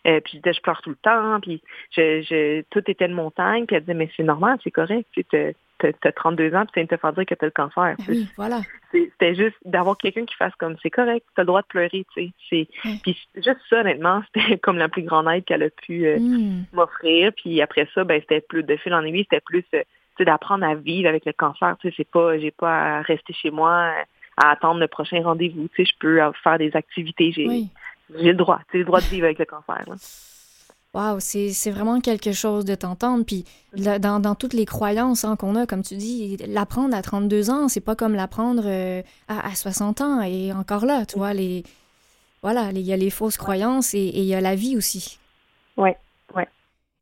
euh, puis je disais je pleure tout le temps puis je, je tout était de montagne puis elle disait mais c'est normal c'est correct tu sais t'as- t'as t'as 32 ans puis tu viens de te faire dire que t'as le cancer Ben oui, voilà. C'était juste d'avoir quelqu'un qui fasse comme c'est correct t'as le droit de pleurer tu sais c'est Ouais. puis juste ça honnêtement c'était comme la plus grande aide qu'elle a pu euh, Mm. m'offrir. Puis après ça, ben c'était plus de fil en aiguille, c'était plus euh, d'apprendre à vivre avec le cancer. Tu sais, c'est pas, j'ai pas à rester chez moi à attendre le prochain rendez-vous. Tu sais, je peux euh, faire des activités. J'ai, Oui. j'ai le droit. Tu sais, le droit de vivre avec le cancer. là. Wow, c'est, c'est vraiment quelque chose de t'entendre. Puis là, dans, dans toutes les croyances hein, qu'on a, comme tu dis, l'apprendre à 32 ans, c'est pas comme l'apprendre euh, à, à 60 ans. Et encore là, tu vois, les, voilà, les- il y a les fausses croyances et et il y a la vie aussi. Ouais.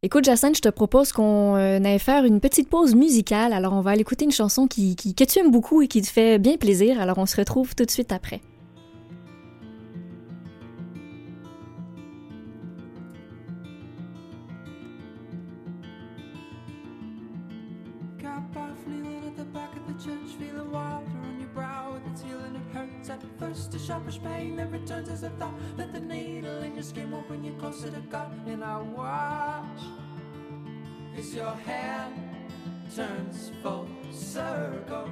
Écoute, Jacinthe, je te propose qu'on euh, aille faire une petite pause musicale. Alors, on va aller écouter une chanson qui, qui- que tu aimes beaucoup et qui te fait bien plaisir. Alors, on se retrouve tout de suite après. A sharpish pain that returns as a thought that the needle in your skin will bring you closer to God. And I watch as your hand turns full circle.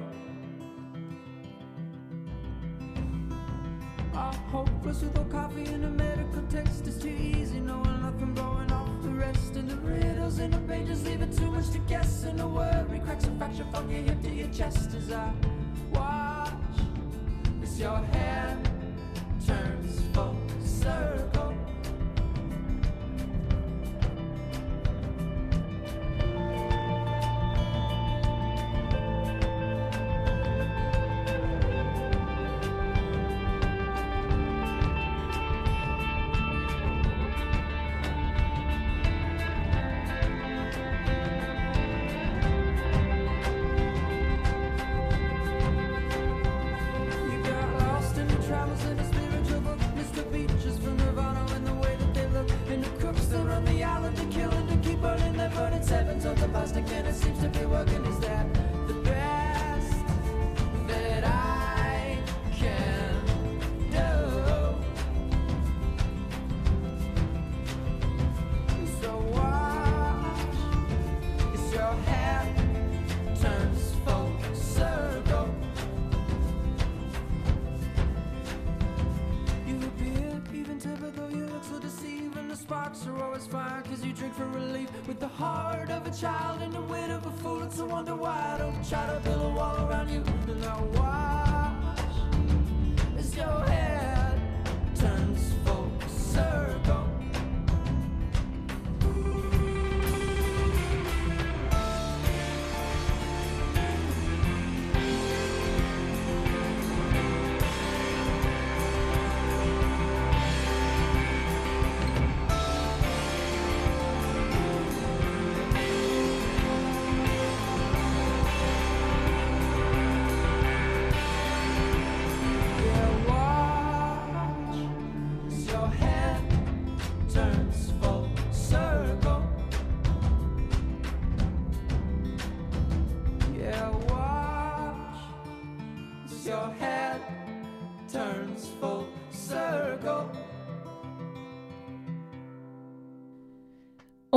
Our hope was with no coffee and a medical text is too easy, knowing nothing going off the rest. And the riddles in the pages leave it too much to guess. And the worry cracks a fracture from your hip to your chest as I watch as your hand sparks are always fire cause you drink for relief. With the heart of a child and the wit of a fool, it's a wonder why I don't try to build a wall around you. And I watch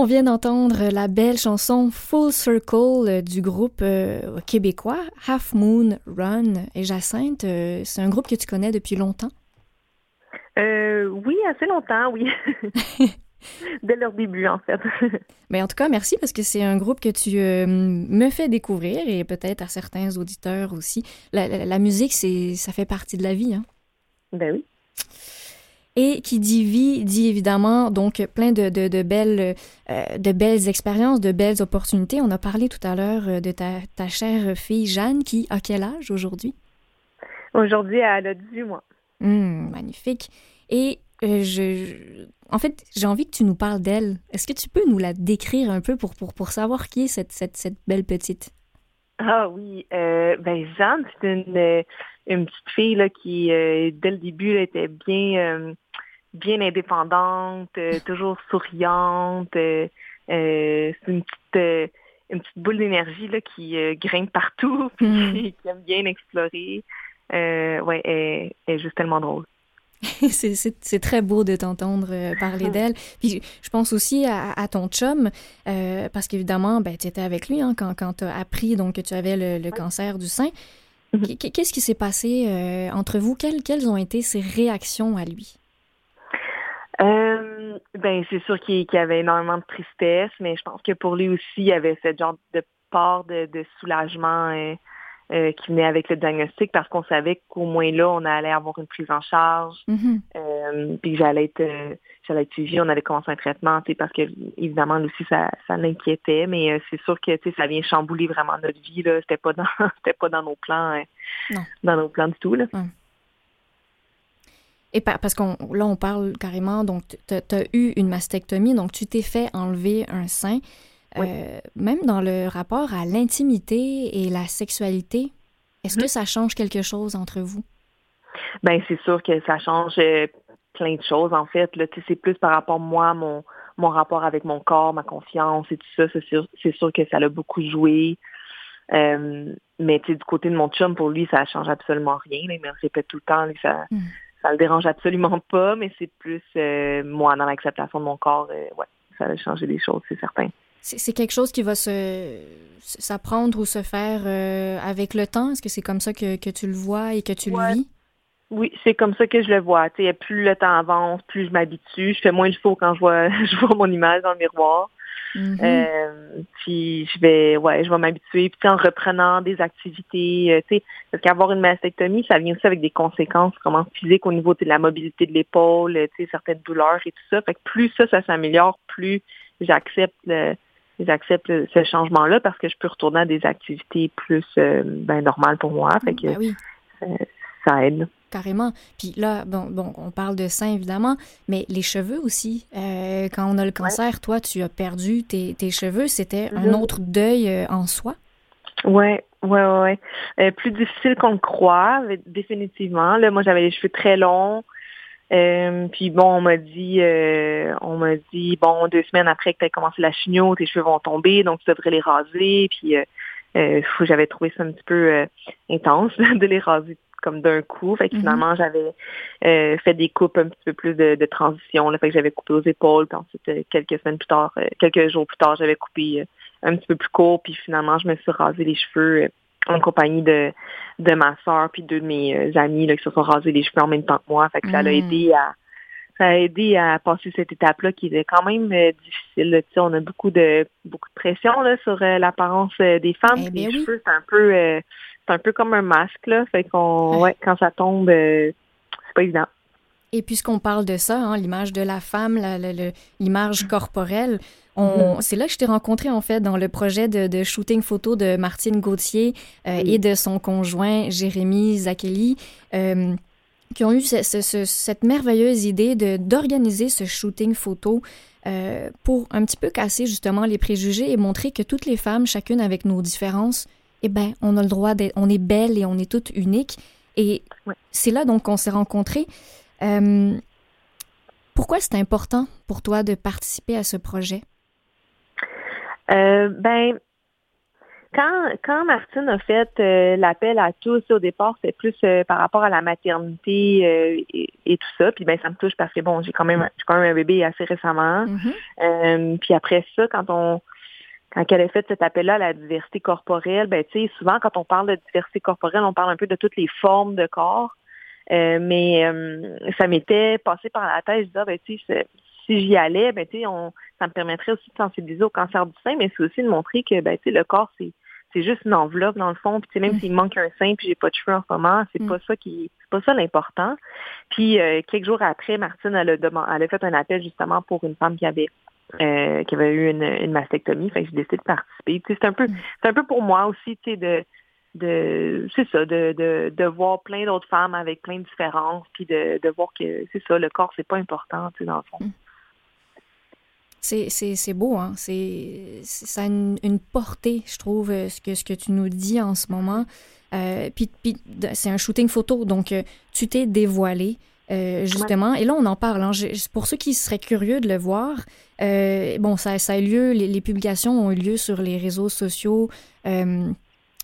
On vient d'entendre la belle chanson Full Circle euh, du groupe euh, québécois Half Moon Run. Et Jacinthe, euh, c'est un groupe que tu connais depuis longtemps? Euh, oui, assez longtemps, oui. Dès leur début, en fait. Mais en tout cas, merci parce que c'est un groupe que tu me fais découvrir et peut-être à certains auditeurs aussi. La, la- la musique, c'est, ça fait partie de la vie. Hein? ben oui. Et qui dit vie, dit évidemment donc plein de, de, de belles, euh, de belles expériences, de belles opportunités. On a parlé tout à l'heure euh, de ta, ta chère fille Jeanne qui a quel âge aujourd'hui? Aujourd'hui, elle a 18 mois. Hum, magnifique. Et euh, je, je- en fait, j'ai envie que tu nous parles d'elle. Est-ce que tu peux nous la décrire un peu pour, pour, pour savoir qui est cette, cette, cette belle petite? Ah oui, euh, ben Jeanne, c'est une, une petite fille là, qui, euh, dès le début, là, était bien, bien indépendante, euh, toujours souriante. euh, euh, c'est une petite, une petite boule d'énergie là, qui grimpe partout, puis Mhm. qui aime bien explorer. Ouais, elle, elle est juste tellement drôle. c'est, très beau de t'entendre parler d'elle. Puis je pense aussi à, à ton chum, euh, parce qu'évidemment, ben, tu étais avec lui hein, quand, quand tu as appris donc, que tu avais le, le cancer du sein. Mhm. Qu- Qu'est-ce qui s'est passé euh, entre vous? Quelles, quelles ont été ses réactions à lui? Euh, ben c'est sûr qu'il y avait énormément de tristesse, mais je pense que pour lui aussi, il y avait ce genre de part de, de soulagement euh, euh, qui venait avec le diagnostic parce qu'on savait qu'au moins là, on allait avoir une prise en charge, Mhm. euh, puis que j'allais être euh, j'allais être suivie, on allait commencer un traitement, tu sais, parce que évidemment lui aussi ça, ça l'inquiétait, mais euh, c'est sûr que tu sais, ça vient chambouler vraiment notre vie là, c'était pas dans c'était pas dans nos plans, Non. dans nos plans du tout là. Et pa- parce qu'on là, on parle carrément, donc tu as eu une mastectomie, donc tu t'es fait enlever un sein. Oui. Euh, même dans le rapport à l'intimité et la sexualité, est-ce que ça change quelque chose entre vous? Ben c'est sûr que ça change euh, plein de choses en fait. C'est plus par rapport à moi, mon mon rapport avec mon corps, ma confiance et tout ça. C'est sûr, c'est sûr que ça l'a beaucoup joué. Euh, mais du côté de mon chum, pour lui, ça change absolument rien. Là. Il me répète tout le temps. Lui, ça, Mm. Ça le dérange absolument pas. Mais c'est plus euh, moi dans l'acceptation de mon corps. euh, ouais, ça a changé des choses, c'est certain. C'est quelque chose qui va se s'apprendre ou se faire euh, avec le temps? Est-ce que c'est comme ça que, que tu le vois et que tu Ouais. le vis? Oui, c'est comme ça que je le vois. Plus le temps avance, plus je m'habitue. Je fais moins le faux quand je vois, je vois mon image dans le miroir. Mhm. Euh, puis je vais, ouais, je vais m'habituer. Puis en reprenant des activités, euh, tu sais, parce qu'avoir une mastectomie, ça vient aussi avec des conséquences vraiment physiques au niveau de la mobilité de l'épaule, euh, tu sais, certaines douleurs et tout ça. Fait que plus ça, ça s'améliore, plus j'accepte j'accepte ce changement-là parce que je peux retourner à des activités plus euh, ben, normales pour moi. Fait que Ben oui. ça aide. Carrément. Puis là, bon, bon, on parle de sein, évidemment, mais les cheveux aussi. Euh, quand on a le cancer, toi, tu as perdu tes, tes cheveux. C'était un Mhm. autre deuil euh, en soi? Ouais, ouais, ouais. ouais. Euh, plus difficile qu'on le croit, définitivement. Là, moi, j'avais les cheveux très longs. Euh, puis bon, on m'a dit, euh, on m'a dit, bon, deux semaines après que tu as commencé la chigno, tes cheveux vont tomber, donc tu devrais les raser. Puis euh, j'avais trouvé ça un petit peu intense de les raser comme d'un coup. Fait que mm-hmm. finalement, j'avais fait des coupes un petit peu plus de, de transition. Là, fait que j'avais coupé aux épaules. Puis ensuite, quelques semaines plus tard, quelques jours plus tard, j'avais coupé un petit peu plus court. Puis finalement, je me suis rasé les cheveux en compagnie de, de ma soeur puis deux de mes euh, amis là, qui se sont rasés les cheveux en même temps que moi. Fait que ça a mm. aidé à ça a aidé à passer cette étape-là qui était quand même euh, difficile. Tu on a beaucoup de beaucoup de pression là, sur euh, l'apparence des femmes. Eh les cheveux, c'est un peu c'est un peu comme un masque là. Fait qu'on ouais, quand ça tombe, c'est pas évident. Et puisqu'on parle de ça, hein, l'image de la femme, l'image corporelle, Mm-hmm. C'est là que je t'ai rencontré en fait dans le projet de, shooting photo de Martine Gauthier euh, et de son conjoint Jérémy Zakeli. Euh, qui ont eu cette merveilleuse idée d'organiser ce shooting photo euh, pour un petit peu casser justement les préjugés et montrer que toutes les femmes, chacune avec nos différences, eh ben, on a le droit d'être, on est belle et on est toutes uniques. Et c'est là donc qu'on s'est rencontrés. pourquoi c'est important pour toi de participer à ce projet? Euh, ben, quand, quand Martine a fait euh, l'appel à tous, au départ, c'était plus euh, par rapport à la maternité et, tout ça. Puis ben, ça me touche parce que bon, j'ai quand même j'ai quand même un bébé assez récemment. Mm-hmm. puis après ça, quand on quand elle a fait cet appel-là à la diversité corporelle, ben tu sais, souvent quand on parle de diversité corporelle, on parle un peu de toutes les formes de corps. mais ça m'était passé par la tête, je disais, ah, ben, tu sais, si j'y allais, ben, on, ça me permettrait aussi de sensibiliser au cancer du sein, mais c'est aussi de montrer que ben, le corps, c'est c'est juste une enveloppe dans le fond. Puis même mm. s'il manque un sein puis j'ai pas de cheveux en ce moment, c'est mm. pas ça qui c'est pas ça l'important. Puis euh, quelques jours après, Martine elle a, elle a fait un appel justement pour une femme qui avait euh, qui avait eu une, mastectomie. Fait j'ai décidé de participer. c'est un peu un peu pour moi aussi, tu sais, de de c'est ça, de, de, de voir plein d'autres femmes avec plein de différences, puis de, de voir que c'est ça, le corps, c'est pas important, tu sais, dans le fond. C'est beau, hein? C'est, ça a une, portée, je trouve, euh, ce que, ce que tu nous dis en ce moment. Euh, puis, c'est un shooting photo, donc tu t'es dévoilé, justement. Et là, on en parle. Hein. pour ceux qui seraient curieux de le voir, bon, ça, ça a lieu, les, les, publications ont eu lieu sur les réseaux sociaux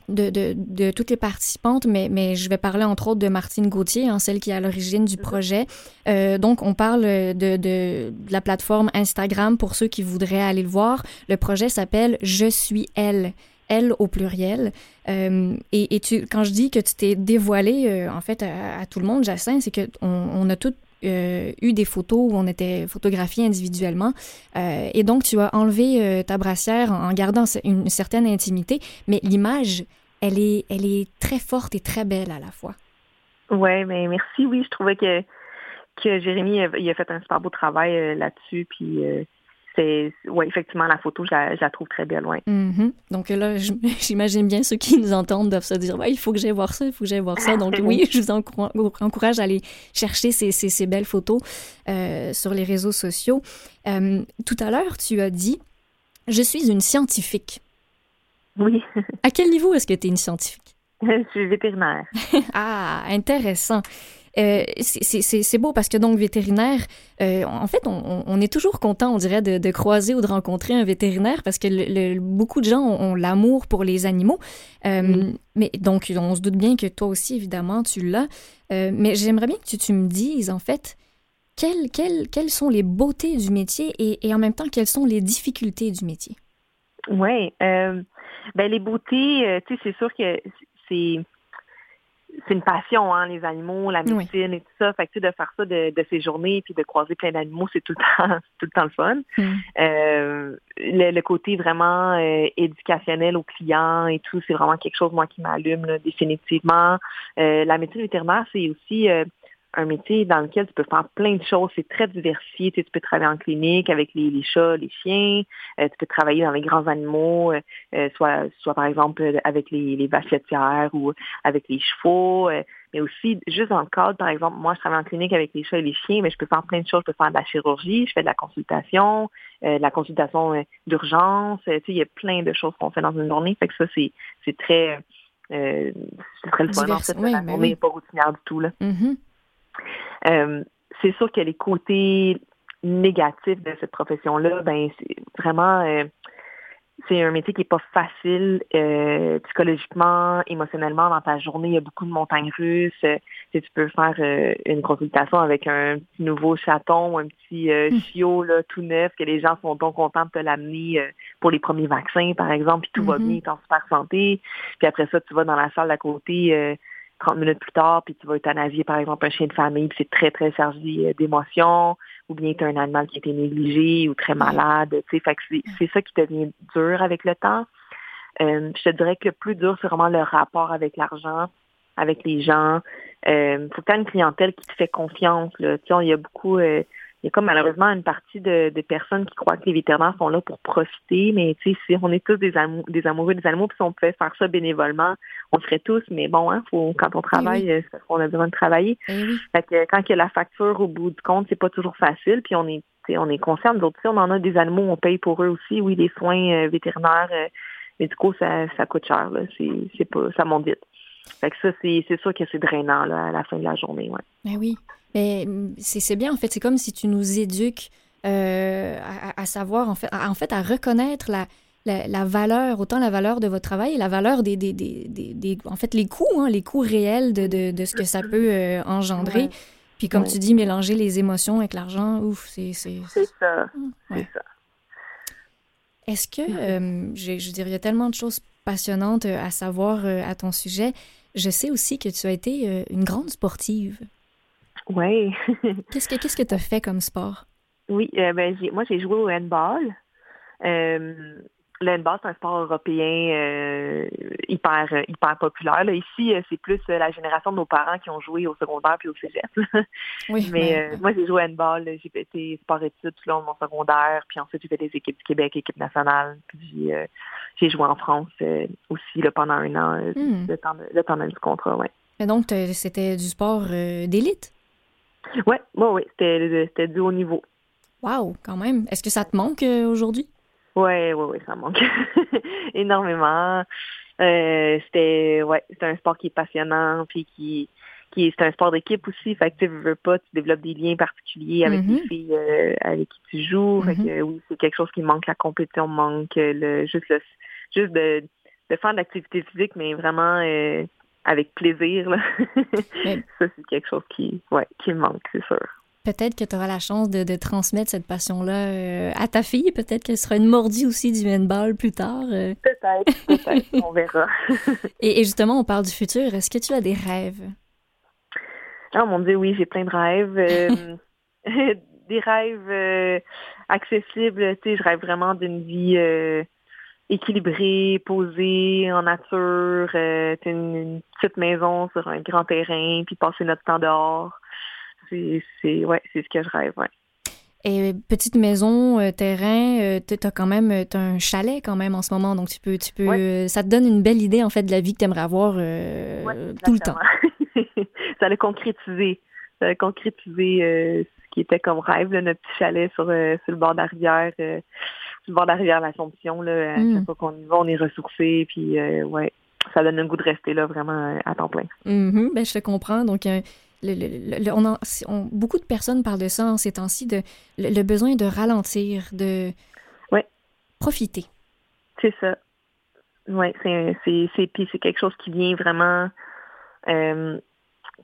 de, de, de, toutes les participantes, mais, mais je vais parler entre autres de Martine Gauthier, hein, celle qui est à l'origine du mhm. projet. Euh, donc, on parle de, de, la plateforme Instagram pour ceux qui voudraient aller le voir. Le projet s'appelle Je suis elle. Elle au pluriel. Euh, et, quand je dis que tu t'es dévoilé, euh, en fait, à, tout le monde, Jacinthe, c'est qu'on on a toutes euh, eu des photos où on était photographiés individuellement. Et donc, tu as enlevé ta brassière en, gardant une, certaine intimité, mais l'image, elle est, elle est très forte et très belle à la fois. Oui, mais merci. Oui, je trouvais que, que Jérémy il a fait un super beau travail là-dessus. Puis c'est ouais, effectivement, la photo, je la, trouve très belle, ouais. Mm-hmm. Donc là, j'imagine bien ceux qui nous entendent doivent se dire ouais, il faut que j'aille voir ça, il faut que j'aille voir ça. Donc oui, je vous encourage à aller chercher ces, ces, belles photos euh, sur les réseaux sociaux. Euh, tout à l'heure, tu as dit je suis une scientifique. Oui. à quel niveau est-ce que tu es une scientifique? Je suis vétérinaire. ah, intéressant. Euh, c'est beau parce que donc vétérinaire, euh, en fait, on, est toujours content, on dirait, de, croiser ou de rencontrer un vétérinaire parce que beaucoup de gens ont, l'amour pour les animaux. Euh, mais donc, on se doute bien que toi aussi, évidemment, tu l'as. mais j'aimerais bien que tu, me dises, en fait, quelles, quelles, quelles, sont les beautés du métier et, et, en même temps, quelles sont les difficultés du métier? Oui. ben, les beautés, tu sais, c'est sûr que c'est c'est une passion, hein, les animaux, la médecine et tout ça. Fait que, de faire ça de, de ces journées puis de croiser plein d'animaux, c'est tout le temps, tout le temps le fun. Mm. Euh, le, côté vraiment euh, éducationnel aux clients et tout, c'est vraiment quelque chose, moi, qui m'allume, définitivement. Euh, la médecine vétérinaire, c'est aussi un métier dans lequel tu peux faire plein de choses. C'est très diversifié. Tu, peux travailler en clinique avec les, chats, les chiens. Euh, tu peux travailler dans les grands animaux, euh, euh, soit, soit par exemple avec les, les vaches ou avec les chevaux. mais aussi, juste dans le cadre, par exemple, moi, je travaille en clinique avec les chats et les chiens, mais je peux faire plein de choses. Je peux faire de la chirurgie, je fais de la consultation, de la consultation d'urgence. Tu sais, il y a plein de choses qu'on fait dans une journée. Fait que ça, c'est, c'est très... c'est très le fun, en fait. on n'est pas routinière du tout, là. Mm-hmm. Euh, c'est sûr que les côtés négatifs de cette profession-là, ben c'est vraiment euh, c'est un métier qui est pas facile euh, psychologiquement, émotionnellement dans ta journée. Il y a beaucoup de montagnes russes. Euh, tu peux faire euh, une consultation avec un petit nouveau chaton ou un petit euh, Mm. chiot là, tout neuf que les gens sont donc contents de te l'amener pour les premiers vaccins, par exemple, puis tout va Mhm. bien, t'es en super santé. Puis après ça, tu vas dans la salle d'à côté euh, 30 minutes plus tard, puis tu vas euthanasier, par exemple, un chien de famille, puis c'est très, très chargé euh, d'émotions ou bien tu as un animal qui a été négligé ou très malade. Tu sais, c'est, c'est ça qui devient dur avec le temps. Euh, je te dirais que le plus dur, c'est vraiment le rapport avec l'argent, avec les gens. Euh, faut que tu aies une clientèle qui te fait confiance. Là. Tu sais, il y a beaucoup, euh, il y a comme malheureusement une partie de, de personnes qui croient que les vétérinaires sont là pour profiter, mais tu sais, si on est tous des, amou- des amoureux des animaux, puis si on pouvait faire ça bénévolement, on le ferait tous, mais bon, hein, faut, quand on travaille, euh, c'est parce qu'on a besoin de travailler. Eh oui. Fait que quand il y a la facture au bout du compte, c'est pas toujours facile. Puis on est, on est conscient d'autres. On en a des animaux, on paye pour eux aussi. Oui, les soins euh, vétérinaires euh, médicaux, ça, ça coûte cher. Là. C'est, pas, ça monte vite. Fait que ça, c'est, sûr que c'est drainant là, à la fin de la journée. Ouais. Ben oui. Mais c'est bien, en fait. C'est comme si tu nous éduques euh, à, savoir, en fait, à, en fait, à reconnaître la, la, la valeur, autant la valeur de votre travail et la valeur des, des, des, des, en fait, les coûts, hein, les coûts réels de, de, de ce que ça peut euh, engendrer. Ouais. Puis comme Ouais. tu dis, mélanger les émotions avec l'argent, ouf, c'est... c'est- ça. Ouais. C'est ça. Est-ce que, euh, je, je dirais, il y a tellement de choses passionnantes à savoir à ton sujet. Je sais aussi que tu as été une grande sportive. Ouais. Qu'est-ce que qu'est-ce que tu as fait comme sport? Oui, euh, ben, j'ai, moi, j'ai joué au handball. Euh, le handball, c'est un sport européen euh, hyper euh, hyper populaire. Là. Ici, c'est plus la génération de nos parents qui ont joué au secondaire puis au cégep. Oui, Mais moi, j'ai joué au handball. J'ai fait sport-études tout le long de mon secondaire. Puis ensuite, j'ai fait des équipes du Québec, équipe nationale. Puis j'ai joué en France aussi là, pendant un an, Hmm. le, temps, de- le temps même du contrat. Ouais, mais donc, c'était du sport d'élite? Ouais, ouais, ouais c'était, c'était du haut niveau. Wow, quand même. Est-ce que ça te manque euh, aujourd'hui? Ouais, ouais, ouais, ça manque énormément. Euh, c'était, ouais, c'est un sport qui est passionnant, puis qui, qui c'est un sport d'équipe aussi. Fait que tu veux pas, tu développes des liens particuliers avec les filles euh, avec qui tu joues. Fait Mhm. que oui, c'est quelque chose qui manque. La compétition manque, le juste le, juste de, de faire de l'activité physique, mais vraiment euh, avec plaisir. Là. Mais- Ça, c'est quelque chose qui, ouais, qui me manque, c'est sûr. Peut-être que tu auras la chance de, de transmettre cette passion-là euh, à ta fille. Peut-être qu'elle sera une mordie aussi du handball plus tard. euh. Peut-être, peut-être, on verra. Et, et justement, on parle du futur. Est-ce que tu as des rêves? Oh mon Dieu, oui, j'ai plein de rêves. euh, des rêves accessibles. Tu sais, je rêve vraiment d'une vie équilibrée, posée, en nature. Euh, une, une petite maison sur un grand terrain, puis passer notre temps dehors. C'est, ouais, c'est ce que je rêve, ouais. Et petite maison, euh, terrain, euh, t'as quand même euh, un chalet quand même en ce moment, donc tu peux tu peux Ouais. ça te donne une belle idée en fait de la vie que tu aimerais avoir Ouais, tout le temps. ça allait concrétiser. Ça allait concrétiser ce qui était comme rêve, là, notre petit chalet sur, sur le bord de la rivière, sur le bord de la rivière l'Assomption. Là, Mm. chaque fois qu'on y va, on est ressourcé, puis euh, ouais, ça donne un goût de rester là vraiment euh, à temps plein. Mhm, ben, je te comprends. Donc, euh, le- le- le- le- on en- si- on- beaucoup de personnes parlent de ça en ces temps-ci, de le, besoin de ralentir, de Ouais. profiter. C'est ça. Ouais, c'est c'est c'est puis c'est quelque chose qui vient vraiment euh,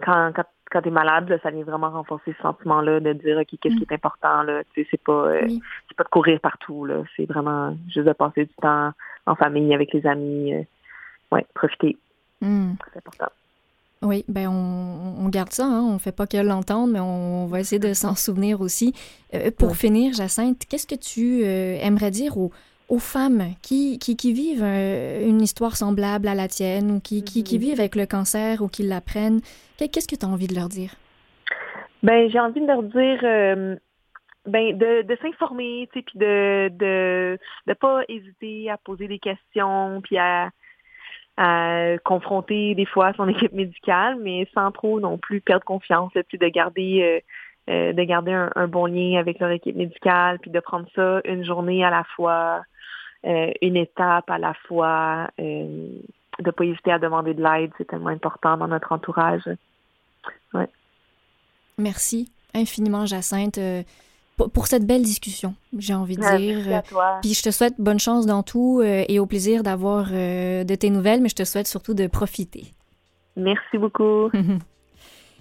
quand quand quand t'es malade, là, ça vient vraiment renforcer ce sentiment-là de dire ok qu'est-ce Mm. qui est important là? Tu sais, c'est pas euh, c'est pas de courir partout là. C'est vraiment juste de passer du temps en famille avec les amis. euh, ouais, profiter, Hmm. c'est important. Oui, ben on, on garde ça, hein. on fait pas que l'entendre, mais on va essayer de s'en souvenir aussi. Euh, pour Ouais. finir, Jacinthe, qu'est-ce que tu euh, aimerais dire aux, aux femmes qui, qui, qui vivent euh, une histoire semblable à la tienne ou qui, qui, qui Mhm. vivent avec le cancer ou qui l'apprennent? Qu'est- Qu'est-ce que tu as envie de leur dire? Ben, j'ai envie de leur dire euh, ben de, de s'informer, tu sais, puis de, de de pas hésiter à poser des questions, puis à à confronter des fois son équipe médicale, mais sans trop non plus perdre confiance, puis de garder euh, euh, de garder un, un bon lien avec leur équipe médicale, puis de prendre ça une journée à la fois, euh, une étape à la fois, euh, de pas hésiter à demander de l'aide, c'est tellement important dans notre entourage. Merci. infiniment, Jacinthe, euh, pour, cette belle discussion, j'ai envie de dire. Merci à toi. Puis je te souhaite bonne chance dans tout et au plaisir d'avoir de tes nouvelles, mais je te souhaite surtout de profiter. Merci beaucoup.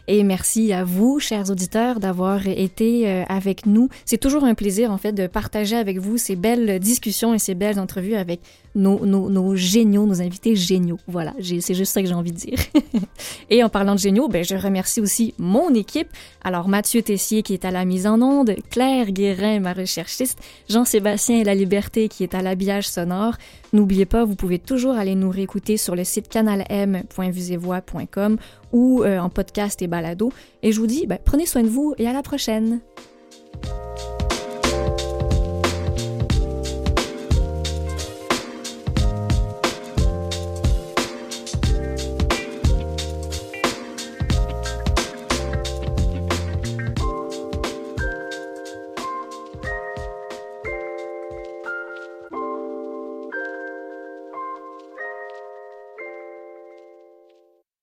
Et merci à vous, chers auditeurs, d'avoir été euh, avec nous. C'est toujours un plaisir, en fait, de partager avec vous ces belles discussions et ces belles entrevues avec nos, nos, géniaux, nos invités géniaux. Voilà, c'est juste ça que j'ai envie de dire. et en parlant de géniaux, ben, je remercie aussi mon équipe. Alors, Mathieu Tessier qui est à la mise en onde, Claire Guérin, ma recherchiste, Jean-Sébastien La Liberté qui est à l'habillage sonore. N'oubliez pas, vous pouvez toujours aller nous réécouter sur le site canalm.vusevoix.com ou euh, en podcast et balado. Et je vous dis, ben, prenez soin de vous et à la prochaine.